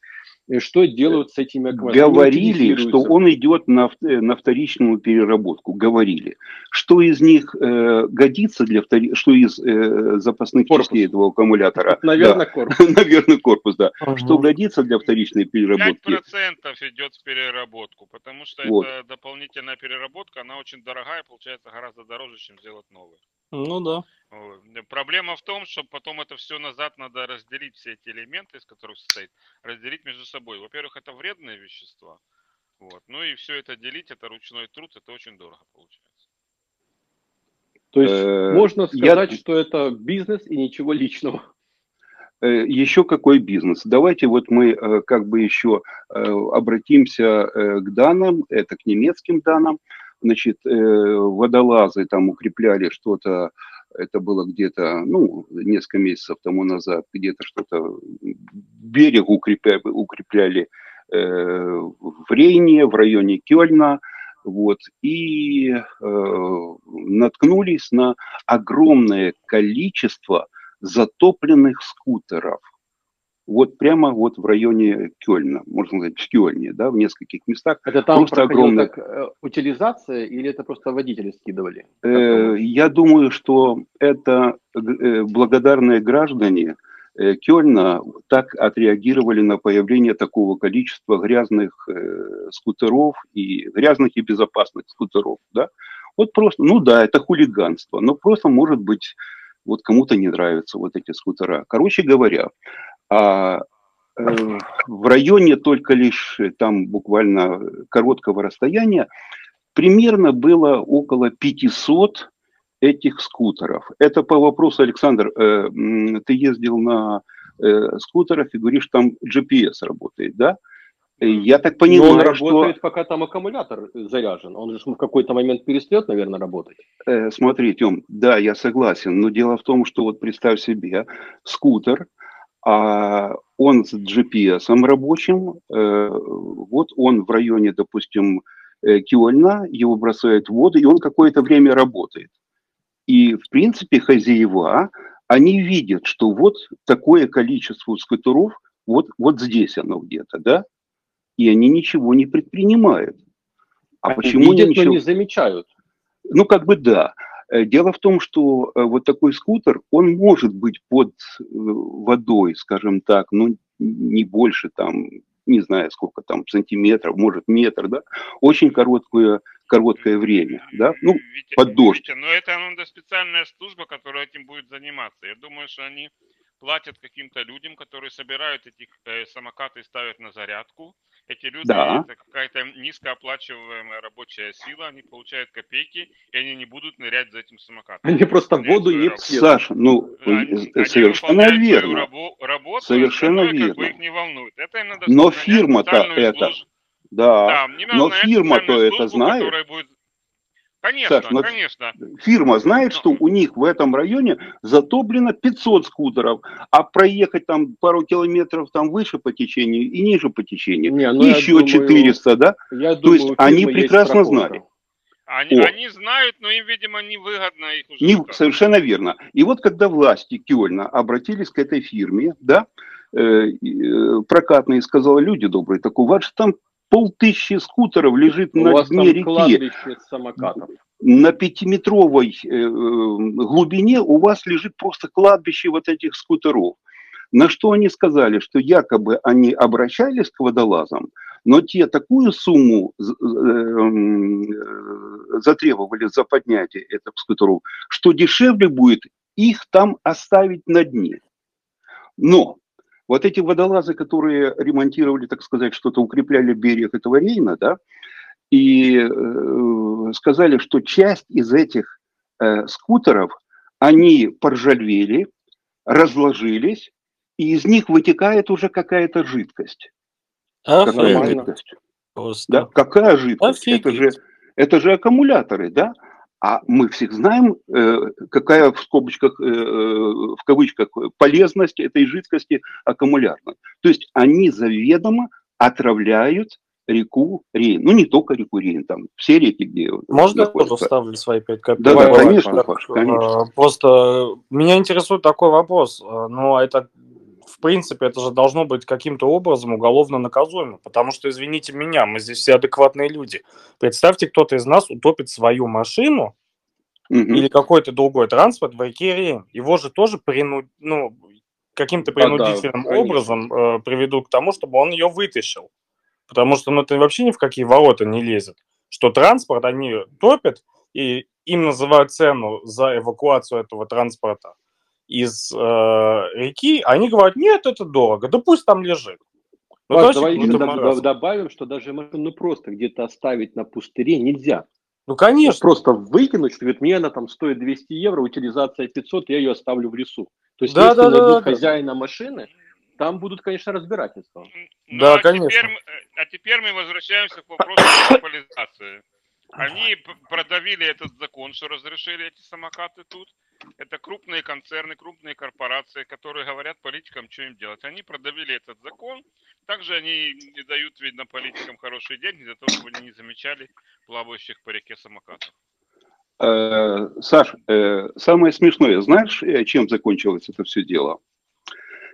что делают с этими аккумуляторами? Говорили, что он идет на, э, на вторичную переработку. Говорили. Что из них э, годится для втори... что из э, запасных корпус. частей этого аккумулятора? Наверное, да. корпус. Наверное, корпус, да. Угу. Что годится для вторичной переработки? 5% идет в переработку, потому что вот. это дополнительная переработка, она очень дорогая, получается гораздо дороже, чем сделать новую. Ну да. Проблема в том, что потом это все назад надо разделить, все эти элементы, из которых состоит, разделить между собой. Во-первых, это вредные вещества. Вот. Ну и все это делить, это ручной труд, это очень дорого получается. То есть э, можно сказать, я... что это бизнес и ничего личного. Э, еще какой бизнес? Давайте вот мы э, как бы еще обратимся к данным, это к немецким данным. Значит, водолазы там укрепляли что-то это было где-то, ну, несколько месяцев тому назад, где-то что-то берег укрепляли, укрепляли э, в Рейне, в районе Кёльна, вот, и э, наткнулись на огромное количество затопленных скутеров вот прямо вот в районе Кёльна, можно сказать, в Кёльне, да, в нескольких местах. Это там просто огромная как, э, утилизация или это просто водители скидывали? Э, я думаю, что это э, благодарные граждане э, Кёльна так отреагировали на появление такого количества грязных э, скутеров и грязных и безопасных скутеров, да. Вот просто, ну да, это хулиганство, но просто может быть вот кому-то не нравятся вот эти скутера. Короче говоря, а э, в районе только лишь э, там буквально короткого расстояния примерно было около 500 этих скутеров. Это по вопросу, Александр, э, ты ездил на скутерах и говоришь, там GPS работает, да? Я так понимаю, Но он работает, что... пока там аккумулятор заряжен. Он же в какой-то момент перестает, наверное, работать. Э, смотри, Тем, да, я согласен. Но дело в том, что вот представь себе, скутер – а он с GPS рабочим, э, вот он в районе, допустим, э, Кёльна, его бросают в воду, и он какое-то время работает. И, в принципе, хозяева, они видят, что вот такое количество скутеров, вот, вот здесь оно где-то, да, и они ничего не предпринимают. А они почему видят, ничего... но не замечают? Ну, как бы да. Э, дело в том, что э, вот такой скутер, он может быть под э, водой, скажем так, ну, не больше там, не знаю, сколько там, сантиметров, может, метр, да, очень короткое, короткое время, да, ну, Витя, под дождь. Витя, но это надо специальная служба, которая этим будет заниматься. Я думаю, что они платят каким-то людям, которые собирают эти э, самокаты и ставят на зарядку. Эти люди, да. это какая-то низкооплачиваемая рабочая сила, они получают копейки, и они не будут нырять за этим самокатом. Они просто в воду не пьют. Саша, ну, они, совершенно они верно. Рабо- работу, совершенно верно. Как бы их не волнует. Это надо Но фирма-то это... Да, да но фирма-то это знает. Которая будет Конечно, Саш, конечно. Фирма знает, что у них в этом районе затоплено 500 скутеров, а проехать там пару километров там выше по течению и ниже по течению Не, ну еще думаю, 400, да? Я То есть они прекрасно знали. Они, они знают, но им, видимо, невыгодно их уже. Не, совершенно верно. И вот когда власти Кёльна обратились к этой фирме, да, э, прокатный сказал, люди добрые, так у вас там полтысячи скутеров лежит У на вас дне реки. самокатов. На пятиметровой э, э, глубине у вас лежит просто кладбище вот этих скутеров. На что они сказали, что якобы они обращались к водолазам, но те такую сумму э, э, затребовали за поднятие этих скутеров, что дешевле будет их там оставить на дне. Но вот эти водолазы, которые ремонтировали, так сказать, что-то, укрепляли берег этого Рейна, да, и э, сказали, что часть из этих э, скутеров, они поржавели, разложились, и из них вытекает уже какая-то жидкость. Какая жидкость? Просто. Да? Какая жидкость? Это же, это же аккумуляторы, да? А мы всех знаем, э, какая в скобочках, э, в кавычках полезность этой жидкости аккумуляторной. То есть они заведомо отравляют реку Рейн. Ну, не только реку Рейн, там все реки, где Можно я тоже вставлю свои пять копеек? Да, да, конечно, Паш. Паш, конечно. Э, Просто меня интересует такой вопрос. Ну, это, в принципе, это же должно быть каким-то образом уголовно наказуемо. Потому что, извините меня, мы здесь все адекватные люди. Представьте, кто-то из нас утопит свою машину Мгм. или какой-то другой транспорт в реке Рейн. Его же тоже прину... ну, каким-то Да, да, принудительным конечно. образом э, приведут к тому, чтобы он ее вытащил. Потому что ну, это вообще ни в какие ворота не лезет. Что транспорт они топят, и им называют цену за эвакуацию этого транспорта из э, реки, они говорят, нет, это дорого, да пусть там лежит. Ну, Паш, давай еще доб- добавим, что даже машину просто где-то оставить на пустыре нельзя. Ну, конечно. Просто выкинуть, что говорит, мне она там стоит 200 евро, утилизация 500, я ее оставлю в лесу. То есть Да, если да, да, найдут да, да. хозяина машины, там будут, конечно, разбирательства. Ну, Да, а конечно. Теперь, э, а теперь мы возвращаемся к вопросу монополизации. Они продавили этот закон, что разрешили эти самокаты тут. Это крупные концерны, крупные корпорации, которые говорят политикам, что им делать. Они продавили этот закон. Также они не дают, видно, политикам хорошие деньги за то, чтобы они не замечали плавающих по реке самокатов. Э, Саш, э, самое смешное, знаешь, э, чем закончилось это все дело?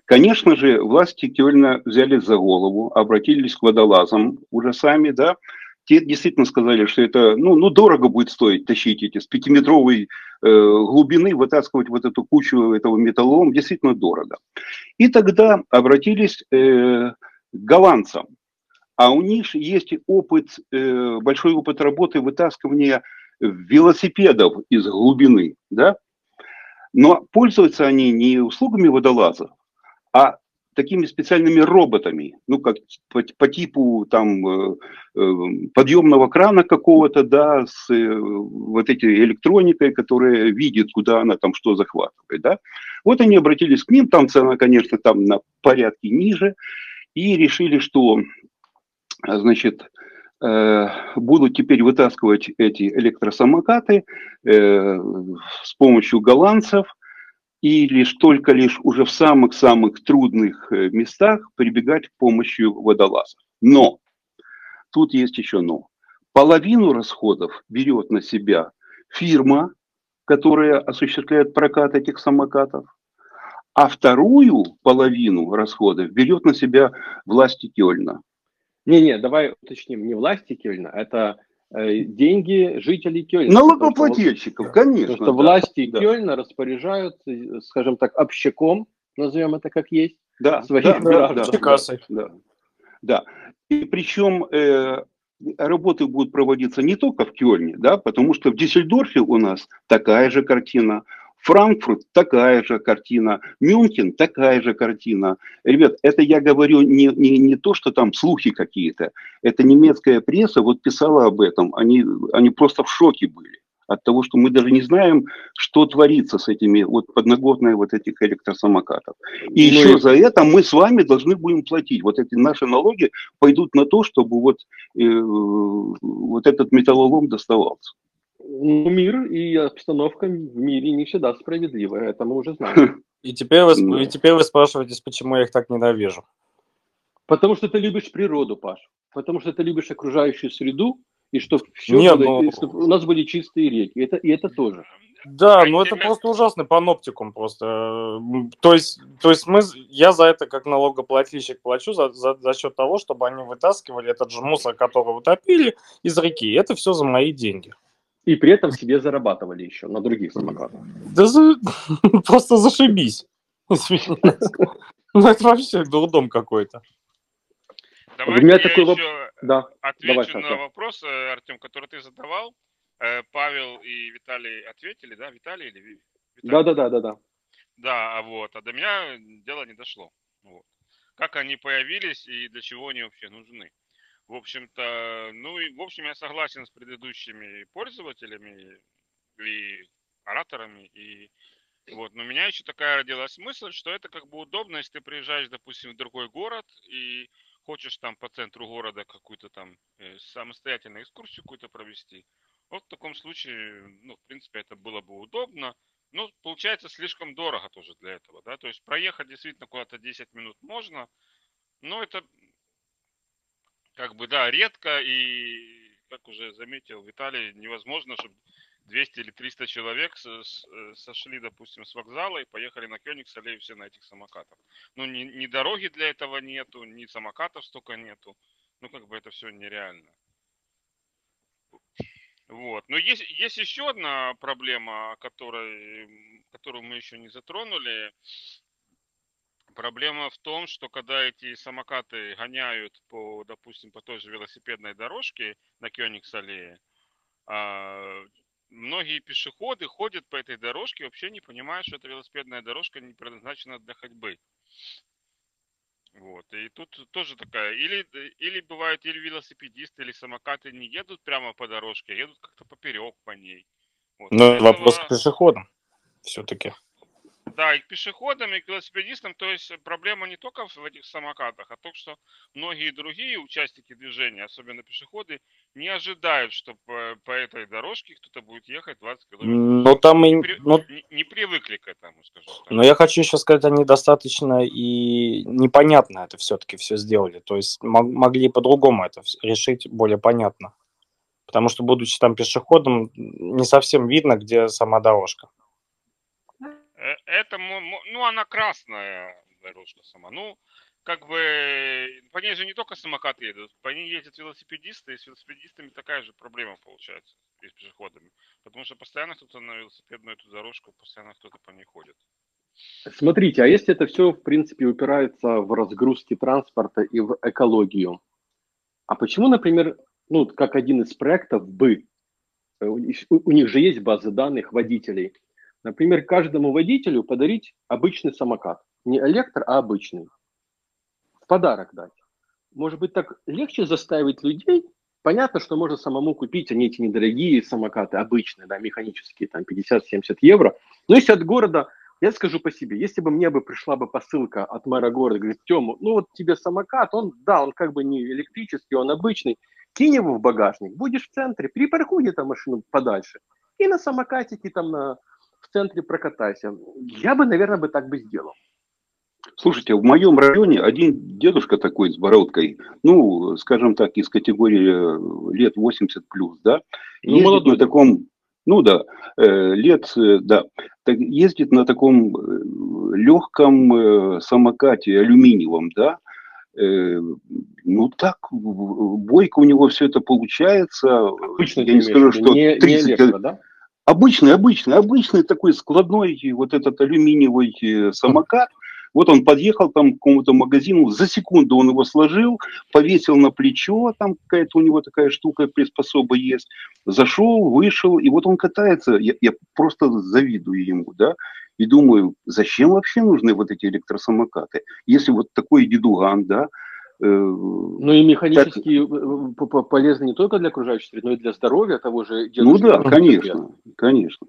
Конечно же, власти Кёльна взялись за голову, обратились к водолазам уже сами, да, те действительно сказали, что это, ну, ну дорого будет стоить тащить эти с пятиметровой э, глубины, вытаскивать вот эту кучу этого металлолома, действительно дорого. И тогда обратились э, к голландцам, а у них есть опыт, э, большой опыт работы вытаскивания велосипедов из глубины, да? Но пользуются они не услугами водолазов, а такими специальными роботами, ну, как по, по типу там э, э, подъемного крана какого-то, да, с э, вот этой электроникой, которая видит, куда она там что захватывает, да. Вот они обратились к ним, там цена, конечно, там на порядке ниже, и решили, что, а, значит, будут теперь вытаскивать эти электросамокаты с помощью голландцев, и лишь только лишь уже в самых-самых трудных э, местах прибегать к помощи водолазов. Но, тут есть еще но. Половину расходов берет на себя фирма, которая осуществляет прокат этих самокатов, а вторую половину расходов берет на себя власти Кёльна. Не-не, давай уточним, не власти Кёльна, это деньги жителей Кёльна. Налогоплательщиков, Потому конечно. что да, власти да. Кёльна распоряжаются, э, скажем так, общаком, назовем это как есть, да, своих да, да, да, Чекасой. да, да. И причем э, работы будут проводиться не только в Кёльне, да, потому что в Диссельдорфе у нас такая же картина, Франкфурт такая же картина, Мюнхен такая же картина. Ребят, это я говорю не, не, не то, что там слухи какие-то, это немецкая пресса вот писала об этом, они, они просто в шоке были от того, что мы даже не знаем, что творится с этими вот подноготной вот этих электросамокатов. И Ну еще за это мы с вами должны будем платить. Вот эти наши налоги пойдут на то, чтобы вот, э, вот этот металлолом доставался. Ну, мир и обстановка в мире не всегда справедливая, это мы уже знаем. И теперь, вы, Да. и теперь вы спрашиваетесь, почему я их так ненавижу. Потому что ты любишь природу, Паш. Потому что ты любишь окружающую среду, и что все Не, было- ну- и чтобы у нас были чистые реки. Это, и это тоже. Да, А ну это просто ужасный паноптикум просто. То есть, то есть мы, я за это как налогоплательщик плачу за, за, за счет того, чтобы они вытаскивали этот же мусор, который утопили из реки. Это все за мои деньги. И при этом себе зарабатывали еще на других самокатах. Да за- просто зашибись. Ну это вообще дурдом какой-то. Давайте меня я такой воп- еще Да. отвечу Давай, на Саша. вопрос, э, Артем, который ты задавал. Э, Павел и Виталий ответили, да? Виталий или Ви- Виталий? Да, да, да, да, да. Да, а вот, а до меня дело не дошло. Вот. Как они появились и для чего они вообще нужны. В общем-то, ну и в общем я согласен с предыдущими пользователями и ораторами и вот, но у меня еще такая родилась мысль, что это как бы удобно, если ты приезжаешь, допустим, в другой город и хочешь там по центру города какую-то там э, самостоятельную экскурсию какую-то провести. Вот в таком случае, ну, в принципе, это было бы удобно. Ну, получается слишком дорого тоже для этого, да. То есть проехать действительно куда-то 10 минут можно, но это как бы, да, редко и, как уже заметил Виталий, невозможно, чтобы 200 или 300 человек э, сошли, допустим, с вокзала и поехали на Кёнигс-Аллею все на этих самокатах. Ну, ни, ни дороги для этого нету, ни самокатов столько нету. Ну, как бы это все нереально. Вот. Но есть, есть еще одна проблема, которой, которую мы еще не затронули. Проблема в том, что когда эти самокаты гоняют по, допустим, по той же велосипедной дорожке на Кёнигс-аллее, а, многие пешеходы ходят по этой дорожке, вообще не понимая, что эта велосипедная дорожка не предназначена для ходьбы. Вот. И тут тоже такая, или, или бывают, или велосипедисты, или самокаты не едут прямо по дорожке, а едут как-то поперек по ней. Вот. Но Из вопрос этого- к пешеходам все-таки. Да, и к пешеходам, и к велосипедистам. То есть проблема не только в этих самокатах, а то, что многие другие участники движения, особенно пешеходы, не ожидают, что по, по этой дорожке кто-то будет ехать 20 километров. Но там и, Не, при- ну, не- не привыкли к этому, скажем так. Но я хочу еще сказать, они достаточно и непонятно это все-таки все сделали. То есть мог- могли по-другому это решить более понятно. Потому что, будучи там пешеходом, не совсем видно, где сама дорожка. Это, ну, она красная дорожка сама. Ну, как бы, по ней же не только самокаты едут, по ней ездят велосипедисты, и с велосипедистами такая же проблема получается, и с пешеходами. Потому что постоянно кто-то на велосипедную эту дорожку, постоянно кто-то по ней ходит. Смотрите, а если это все, в принципе, упирается в разгрузки транспорта и в экологию, а почему, например, ну, как один из проектов бы, э, у них же есть базы данных водителей, например, каждому водителю подарить обычный самокат, не электро, а обычный, в подарок дать. Может быть, так легче заставить людей, понятно, что можно самому купить, они эти недорогие самокаты, обычные, да, механические, там 50-70 евро, но если от города я скажу по себе, если бы мне бы пришла бы посылка от мэра города, говорит, Тему, ну вот тебе самокат, он, да, он как бы не электрический, он обычный, кинь его в багажник, будешь в центре, перепаркуй где-то машину подальше, и на самокатике там на, в центре прокатайся. Я бы, наверное, бы так бы сделал. Слушайте, в моем районе один дедушка такой с бородкой, ну, скажем так, из категории э, лет 80 плюс, да, Ну, ездит молодой на таком, ну да, э, лет, э, да, так, ездит на таком легком э, самокате алюминиевом, да, Э, ну так, бойко у него все это получается. Обычно Я не скажу, что не, не 30 электро, да? Обычный, обычный, обычный такой складной вот этот алюминиевый э, самокат. Вот он подъехал там к какому-то магазину, за секунду он его сложил, повесил на плечо, там какая-то у него такая штука, приспособа есть, зашел, вышел, и вот он катается. Я, я просто завидую ему, да, и думаю, зачем вообще нужны вот эти электросамокаты? Если вот такой дедуган, да, Ну и механически э, п- п- полезно не только для окружающей среды, но и для здоровья того же ну дедушки. да, велосипеда. конечно, конечно.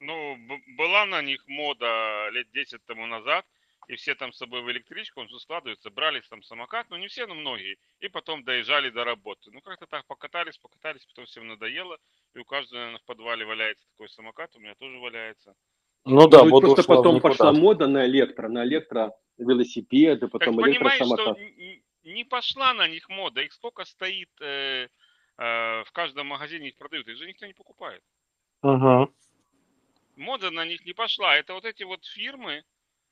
Ну, была на них мода лет 10 тому назад, и все там с собой в электричку, он же складывается, брали там самокат, ну не все, но многие, и потом доезжали до работы. Ну как-то так покатались, покатались, потом всем надоело, и у каждого, наверное, в подвале валяется такой самокат, у меня тоже валяется. Ну да, быть, мода просто потом никуда. пошла мода на электро, на электровелосипеды, Так потом понимаешь, что электросамокат. н- н- не пошла на них мода, их сколько стоит э, э, в каждом магазине их продают, их же никто не покупает. Мгм. мода на них не пошла. Это вот эти вот фирмы,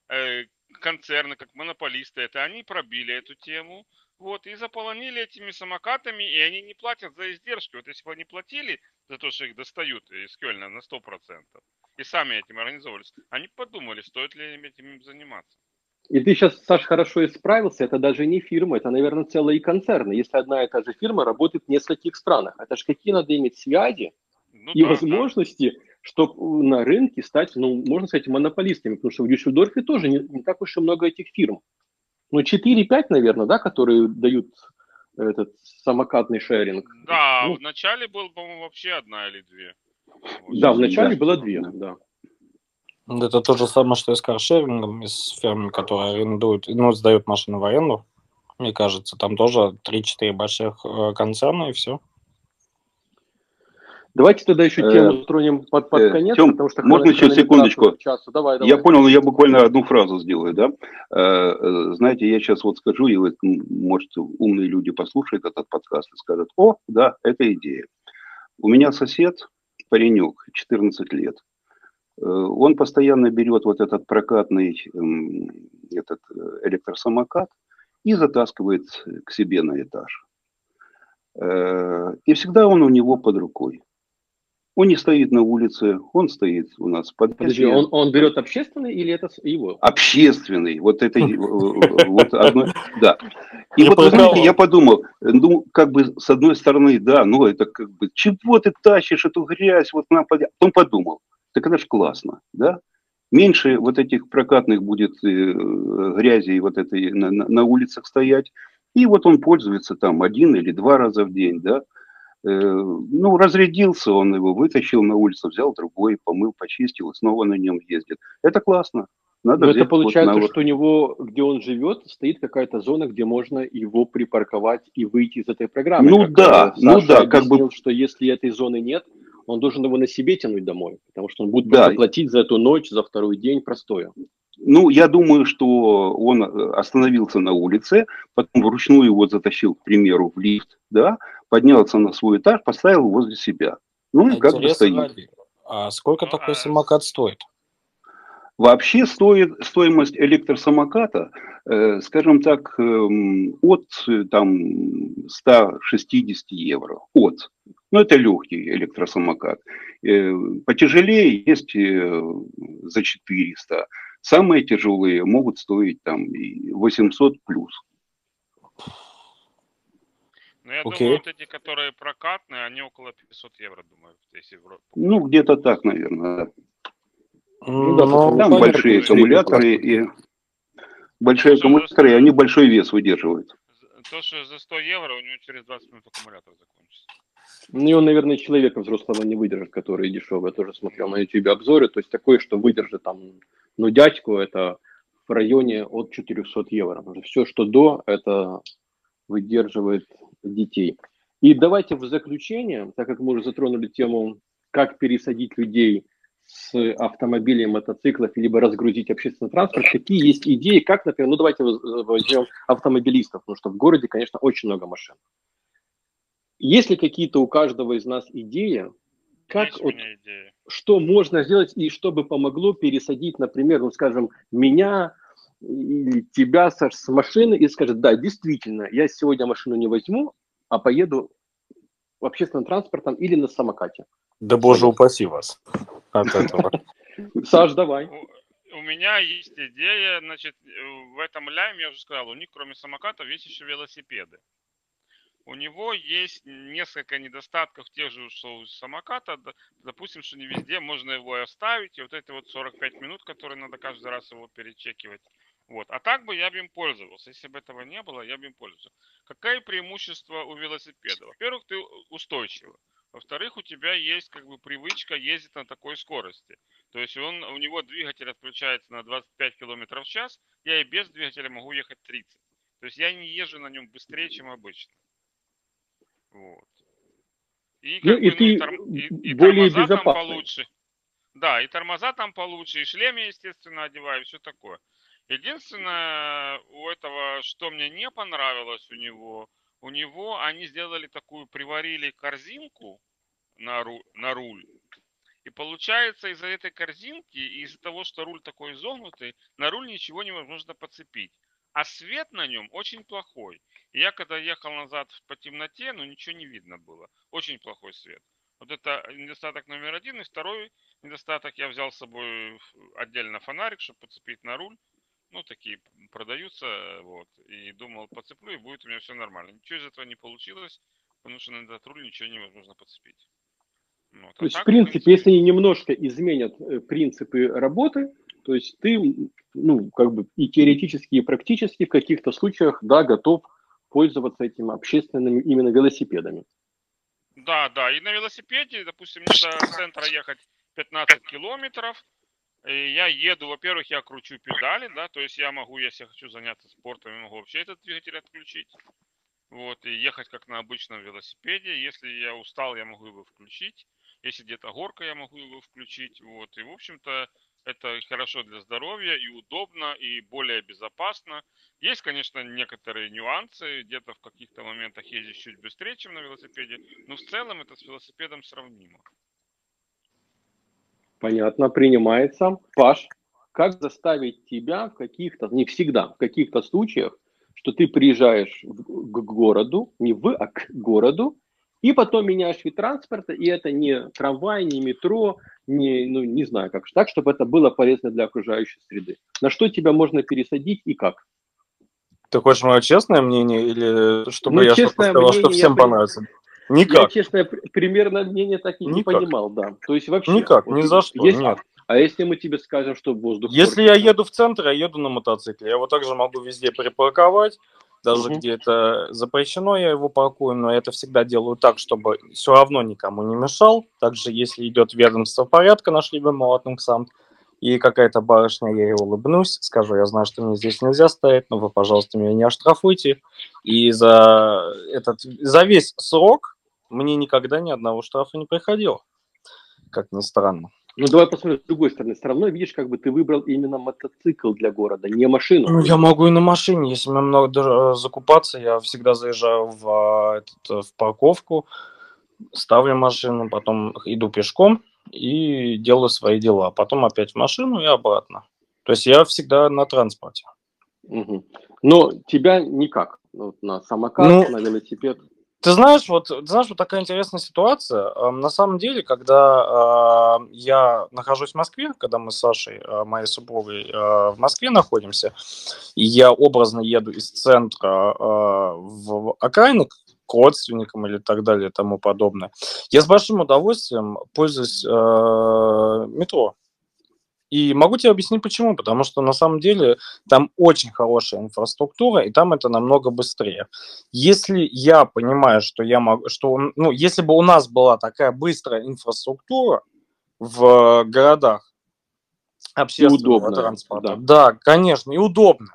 э, концерны, как монополисты, это они пробили эту тему, вот, и заполонили этими самокатами, и они не платят за издержки. Вот если бы они платили за то, что их достают из Кёльна на 100%, и сами этим организовывались, они подумали, стоит ли этим заниматься. И ты сейчас, Саш, хорошо исправился. Это даже не фирма, это, наверное, целые концерны. Если одна и та же фирма работает в нескольких странах. Это же какие надо иметь связи ну, и да, возможности, да. чтобы на рынке стать, ну, можно сказать, монополистами. Потому что в Дюссельдорфе тоже не, не так уж и много этих фирм. Ну, 4-5, наверное, да, которые дают этот самокатный шеринг. Да, ну, в начале был, по-моему, вообще одна или две. Вот. Да, в начале да. было две, да. Это то же самое, что и с каршерингом, и с фирмами, которые арендуют, ну, сдают машины в аренду. Мне кажется, там тоже 3-4 больших э, концерна и все. Давайте тогда еще тему тронем под, под э, конец, Тем, потому что можно еще секундочку. Часу. Давай, давай. Я понял, но я буквально одну фразу сделаю, да. Э, знаете, я сейчас вот скажу, и вы, может, умные люди послушают этот подкаст и скажут, о, да, это идея. У меня сосед, паренек, 14 лет, Э, он постоянно берет вот этот прокатный эм, этот э, электросамокат и затаскивает к себе на этаж. Э, и всегда он у него под рукой. Он не стоит на улице, он стоит у нас под Подожди, он, он берет общественный или это его? Общественный, вот это вот одно, да. И вот, знаете, я подумал, ну, как бы, с одной стороны, да, ну, это как бы, чего ты тащишь эту грязь, вот нам, потом подумал, так это же классно, да? Меньше вот этих прокатных будет э, грязи вот этой на, на, улицах стоять. И вот он пользуется там один или два раза в день, да. Э, ну, разрядился он его, вытащил на улицу, взял другой, помыл, почистил, снова на нем ездит. Это классно. Надо Но это получается, вот на... что у него, где он живет, стоит какая-то зона, где можно его припарковать и выйти из этой программы. Ну как да, Саша ну да, как бы. что если этой зоны нет, он должен его на себе тянуть домой, потому что он будет да. платить за эту ночь, за второй день простоя. Ну, я думаю, что он э, остановился на улице, потом вручную его затащил, к примеру, в лифт, да, поднялся на свой этаж, поставил возле себя. Ну, и как бы стоит. А сколько такой самокат стоит? Вообще стоит стоимость электросамоката, э, скажем так, э, от там, 160 евро. От. Ну, это легкий электросамокат. Э, потяжелее есть э, за 400. Самые тяжелые могут стоить там 800 плюс. Ну, я okay. думаю, вот эти, которые прокатные, они около 500 евро, думаю, если в Ну, где-то так, наверное. Ну, да, Но там большие аккумуляторы и большие аккумуляторы, и они большой вес выдерживают. То, что за 100 евро, у него через 20 минут аккумулятор закончится. Ну, он, наверное, человека взрослого не выдержит, который дешевый. Я тоже смотрел на YouTube обзоры. То есть такое, что выдержит там, ну, дядьку, это в районе от 400 евро. Все, что до, это выдерживает детей. И давайте в заключение, так как мы уже затронули тему, как пересадить людей с автомобилей, мотоциклов, либо разгрузить общественный транспорт, какие есть идеи, как, например, ну давайте возьмем автомобилистов, потому что в городе, конечно, очень много машин. Есть ли какие-то у каждого из нас идеи, как вот, идея. что можно сделать и чтобы помогло пересадить, например, ну скажем, меня или тебя Саш, с машины и скажет, да, действительно, я сегодня машину не возьму, а поеду общественным транспортом или на самокате. Да боже упаси вас от этого. Саш, давай. У меня есть идея, значит, в этом ляме, я уже сказал, у них кроме самокатов есть еще велосипеды. У него есть несколько недостатков тех же, что у самоката. Допустим, что не везде можно его оставить. И вот эти вот 45 минут, которые надо каждый раз его перечекивать. Вот. А так бы я бы им пользовался. Если бы этого не было, я бы им пользовался. Какое преимущество у велосипеда? Во-первых, ты устойчивый. Во-вторых, у тебя есть как бы привычка ездить на такой скорости. То есть он, у него двигатель отключается на 25 км в час, я и без двигателя могу ехать 30. То есть я не езжу на нем быстрее, чем обычно. Вот. И, ну, и бы, ты ну, и, и более безопасный. там получше. Да, и тормоза там получше, и шлем я, естественно, одеваю, и все такое. Единственное, у этого, что мне не понравилось у него, у него они сделали такую, приварили корзинку на, ру, на руль. И получается из-за этой корзинки и из-за того, что руль такой изогнутый, на руль ничего невозможно подцепить. А свет на нем очень плохой. И я когда ехал назад по темноте, ну ничего не видно было. Очень плохой свет. Вот это недостаток номер один. И второй недостаток, я взял с собой отдельно фонарик, чтобы подцепить на руль. Ну, такие продаются, вот. И думал, подцеплю, и будет у меня все нормально. Ничего из этого не получилось, потому что на этот руль ничего невозможно подцепить. Вот. А то есть, так, в, принципе, в принципе, если они немножко изменят э, принципы работы, то есть ты, ну, как бы и теоретически, и практически в каких-то случаях, да, готов пользоваться этими общественными именно велосипедами. Да, да, и на велосипеде, допустим, мне до центра ехать 15 километров, и я еду, во-первых, я кручу педали, да, то есть я могу, если я хочу заняться спортом, я могу вообще этот двигатель отключить, вот, и ехать как на обычном велосипеде, если я устал, я могу его включить, если где-то горка, я могу его включить, вот, и, в общем-то, это хорошо для здоровья и удобно, и более безопасно. Есть, конечно, некоторые нюансы, где-то в каких-то моментах ездишь чуть быстрее, чем на велосипеде, но в целом это с велосипедом сравнимо. Понятно, принимается. Паш, как заставить тебя в каких-то, не всегда, в каких-то случаях, что ты приезжаешь к городу, не в, а к городу, и потом меняешь вид транспорта, и это не трамвай, не метро, не, ну, не знаю как, так, чтобы это было полезно для окружающей среды. На что тебя можно пересадить и как? Ты хочешь мое честное мнение или чтобы ну, я сказал, мнение, что всем я понравится? Никак. Я, честно, примерно мнение так и не понимал, да. То есть вообще... Никак, вот, ни за что, есть, нет. А если мы тебе скажем, что воздух... Если портится? я еду в центр, я еду на мотоцикле. Я его также могу везде припарковать, даже угу. где это запрещено, я его паркую, но это всегда делаю так, чтобы все равно никому не мешал. Также, если идет ведомство порядка, нашли бы молотным сам, и какая-то барышня, я ей улыбнусь, скажу, я знаю, что мне здесь нельзя стоять, но вы, пожалуйста, меня не оштрафуйте. И за, этот, за весь срок мне никогда ни одного штрафа не приходило, как ни странно. Ну, давай посмотрим с другой стороны. Все равно, видишь, как бы ты выбрал именно мотоцикл для города, не машину. Ну, я могу и на машине. Если мне много закупаться, я всегда заезжаю в, а, этот, в парковку, ставлю машину, потом иду пешком и делаю свои дела. Потом опять в машину и обратно. То есть я всегда на транспорте. Угу. Но тебя никак. Вот на самокат, ну, на велосипед. Ты знаешь, вот, знаешь, вот такая интересная ситуация. На самом деле, когда э, я нахожусь в Москве, когда мы с Сашей, э, моей супругой, э, в Москве находимся, и я образно еду из центра э, в окраины к родственникам или так далее и тому подобное, я с большим удовольствием пользуюсь э, метро. И могу тебе объяснить почему. Потому что на самом деле там очень хорошая инфраструктура, и там это намного быстрее. Если я понимаю, что я могу, что, ну, если бы у нас была такая быстрая инфраструктура в городах общественного удобно, транспорта, да. да, конечно, и удобно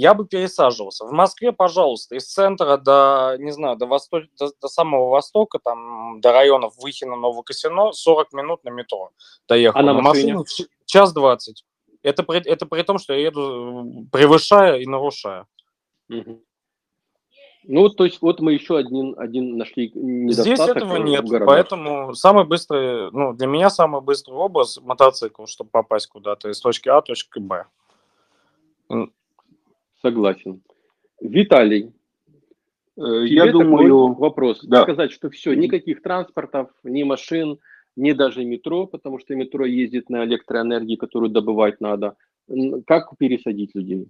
я бы пересаживался. В Москве, пожалуйста, из центра до, не знаю, до, восток, до, до самого востока, там, до районов Выхина, Нового Косино, 40 минут на метро доехал. А на, на машине? час 20. Это при, это при том, что я еду превышая и нарушая. Угу. Ну, то есть вот мы еще один, один нашли недостаток. Здесь этого нет, поэтому самый быстрый, ну, для меня самый быстрый образ мотоцикл, чтобы попасть куда-то из точки А в точку Б. Согласен. Виталий, э, я думаю, вопрос. Да. Сказать, что все, никаких транспортов, ни машин, ни даже метро, потому что метро ездит на электроэнергии, которую добывать надо. Как пересадить людей?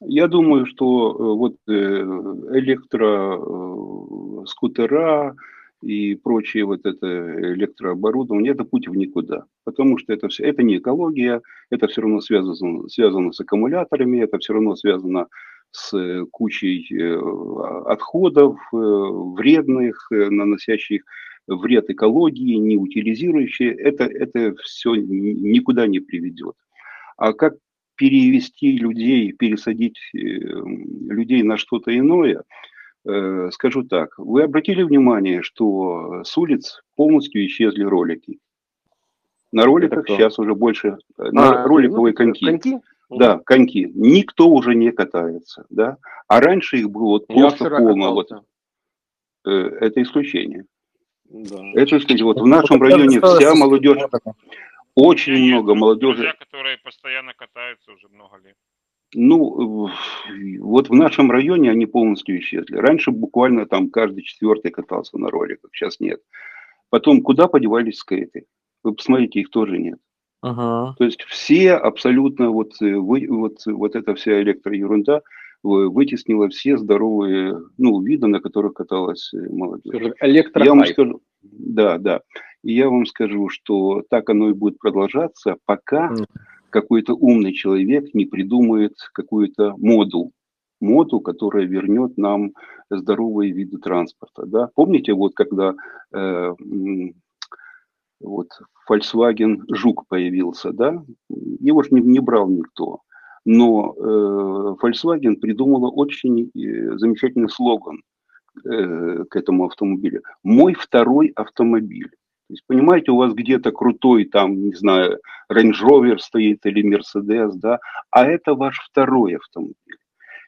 Я думаю, что э, вот э, электроскутера, и прочее вот это электрооборудование, это путь в никуда. Потому что это, все, это не экология, это все равно связано, связано с аккумуляторами, это все равно связано с э, кучей э, отходов э, вредных, наносящих вред экологии, не утилизирующие. Это, это все никуда не приведет. А как перевести людей, пересадить людей на что-то иное – скажу так, вы обратили внимание, что с улиц полностью исчезли ролики? На роликах сейчас уже больше, э, на а, роликовые ну, коньки. Коньки? Да, коньки. Никто уже не катается, да. А раньше их было вот просто полно. Вот, э, это исключение. Да. Это, сказать, вот в нашем районе вся молодежь, очень много молодежи. Друзья, которые постоянно катаются уже много лет. Ну, вот в нашем районе они полностью исчезли. Раньше буквально там каждый четвертый катался на роликах, сейчас нет. Потом, куда подевались скейты? Вы посмотрите, их тоже нет. Ага. То есть все абсолютно вот, э, вы, вот, вот эта вся электроерунда вытеснила все здоровые ну, виды, на которых каталась э, молодежь. Я вам скажу, да, да. И я вам скажу, что так оно и будет продолжаться, пока mm. Какой-то умный человек не придумает какую-то моду, моду, которая вернет нам здоровые виды транспорта. Да? Помните, вот когда э, вот Volkswagen Жук появился, да, его же не, не брал никто. Но э, Volkswagen придумала очень э, замечательный слоган э, к этому автомобилю. Мой второй автомобиль. То есть, понимаете, у вас где-то крутой, там, не знаю, Range Rover стоит или Mercedes, да, а это ваш второй автомобиль.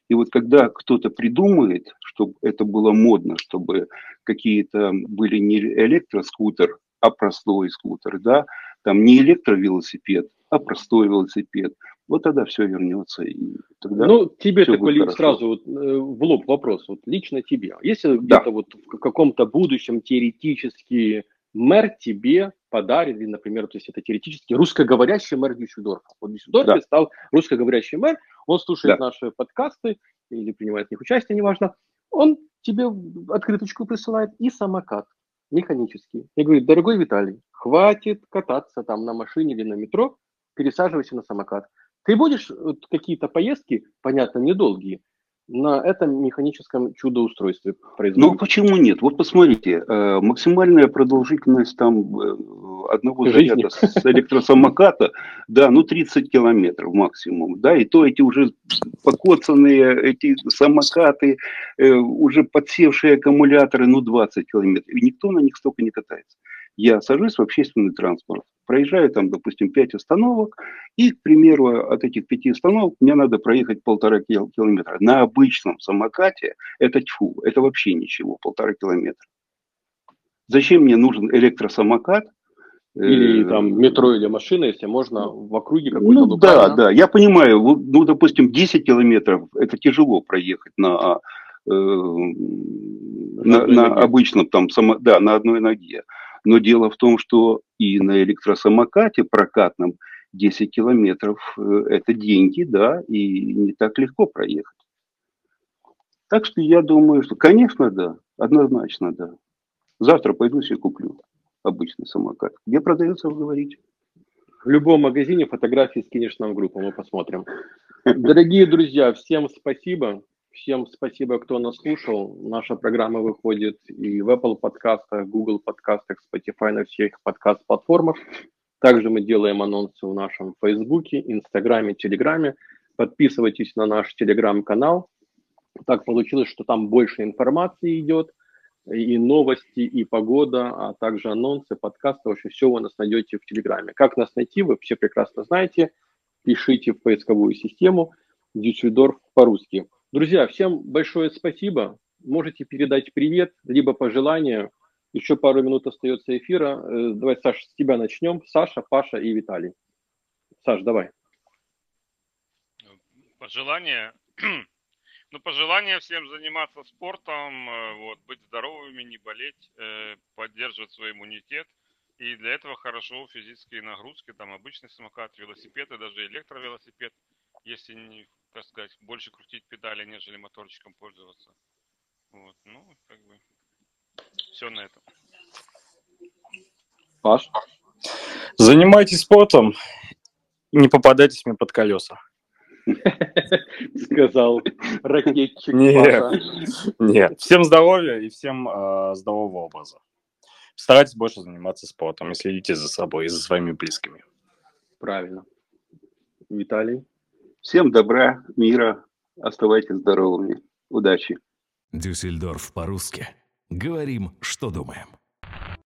И вот когда кто-то придумает, чтобы это было модно, чтобы какие-то были не электроскутер, а простой скутер, да, там не электровелосипед, а простой велосипед, вот тогда все вернется. И тогда ну, тебе такой сразу вот, э, в лоб вопрос, вот лично тебе. Если да. где-то вот в каком-то будущем теоретически мэр тебе подарит, или, например, то есть это теоретически русскоговорящий мэр Дюссельдорфа. Вот Дюссельдорфе да. стал русскоговорящий мэр, он слушает да. наши подкасты или принимает в них участие, неважно, он тебе открыточку присылает и самокат механический. Я говорю, дорогой Виталий, хватит кататься там на машине или на метро, пересаживайся на самокат. Ты будешь вот, какие-то поездки, понятно, недолгие, на этом механическом чудоустройстве производить. Ну, почему нет? Вот посмотрите, э, максимальная продолжительность там э, одного Жизни. заряда с электросамоката, да, ну 30 километров максимум, да, и то эти уже покоцанные эти самокаты, э, уже подсевшие аккумуляторы, ну 20 километров, и никто на них столько не катается. Я сажусь в общественный транспорт, проезжаю там, допустим, 5 остановок, и, к примеру, от этих 5 остановок мне надо проехать полтора километра. На обычном самокате это тьфу, это вообще ничего, полтора километра. Зачем мне нужен электросамокат, или э, там метро или машина, если можно в округе какой-то Ну да, да, я понимаю, ну, допустим, 10 километров, это тяжело проехать на, э, на, на обычном там, само, да, на одной ноге. Но дело в том, что и на электросамокате прокатном 10 километров э, – это деньги, да, и не так легко проехать. Так что я думаю, что, конечно, да, однозначно, да. Завтра пойду себе куплю обычный самокат. Где продается, вы говорите? В любом магазине фотографии скинешь нам в группу, мы посмотрим. Дорогие друзья, всем спасибо. Всем спасибо, кто нас слушал. Наша программа выходит и в Apple подкастах, Google подкастах, Spotify, на всех подкаст-платформах. Также мы делаем анонсы в нашем Фейсбуке, Инстаграме, Телеграме. Подписывайтесь на наш Телеграм-канал. Так получилось, что там больше информации идет, и новости, и погода, а также анонсы, подкасты. Вообще все вы нас найдете в Телеграме. Как нас найти, вы все прекрасно знаете. Пишите в поисковую систему Дюссельдорф по-русски. Друзья, всем большое спасибо. Можете передать привет, либо пожелания. Еще пару минут остается эфира. Э, давай, Саша, с тебя начнем. Саша, Паша и Виталий. Саш, давай. Пожелания. Ну, пожелания всем заниматься спортом, э, вот, быть здоровыми, не болеть, э, поддерживать свой иммунитет. И для этого хорошо физические нагрузки, там обычный самокат, велосипед и даже электровелосипед, если не так сказать, больше крутить педали, нежели моторчиком пользоваться. Вот, ну, как бы, все на этом. Паш? Занимайтесь спортом, не попадайтесь мне под колеса. Сказал ракетчик Нет, нет. Всем здоровья и всем э, здорового образа. Старайтесь больше заниматься спортом и следите за собой и за своими близкими. Правильно. Виталий? Всем добра, мира, оставайтесь здоровыми. Удачи. Дюссельдорф по-русски. Говорим, что думаем.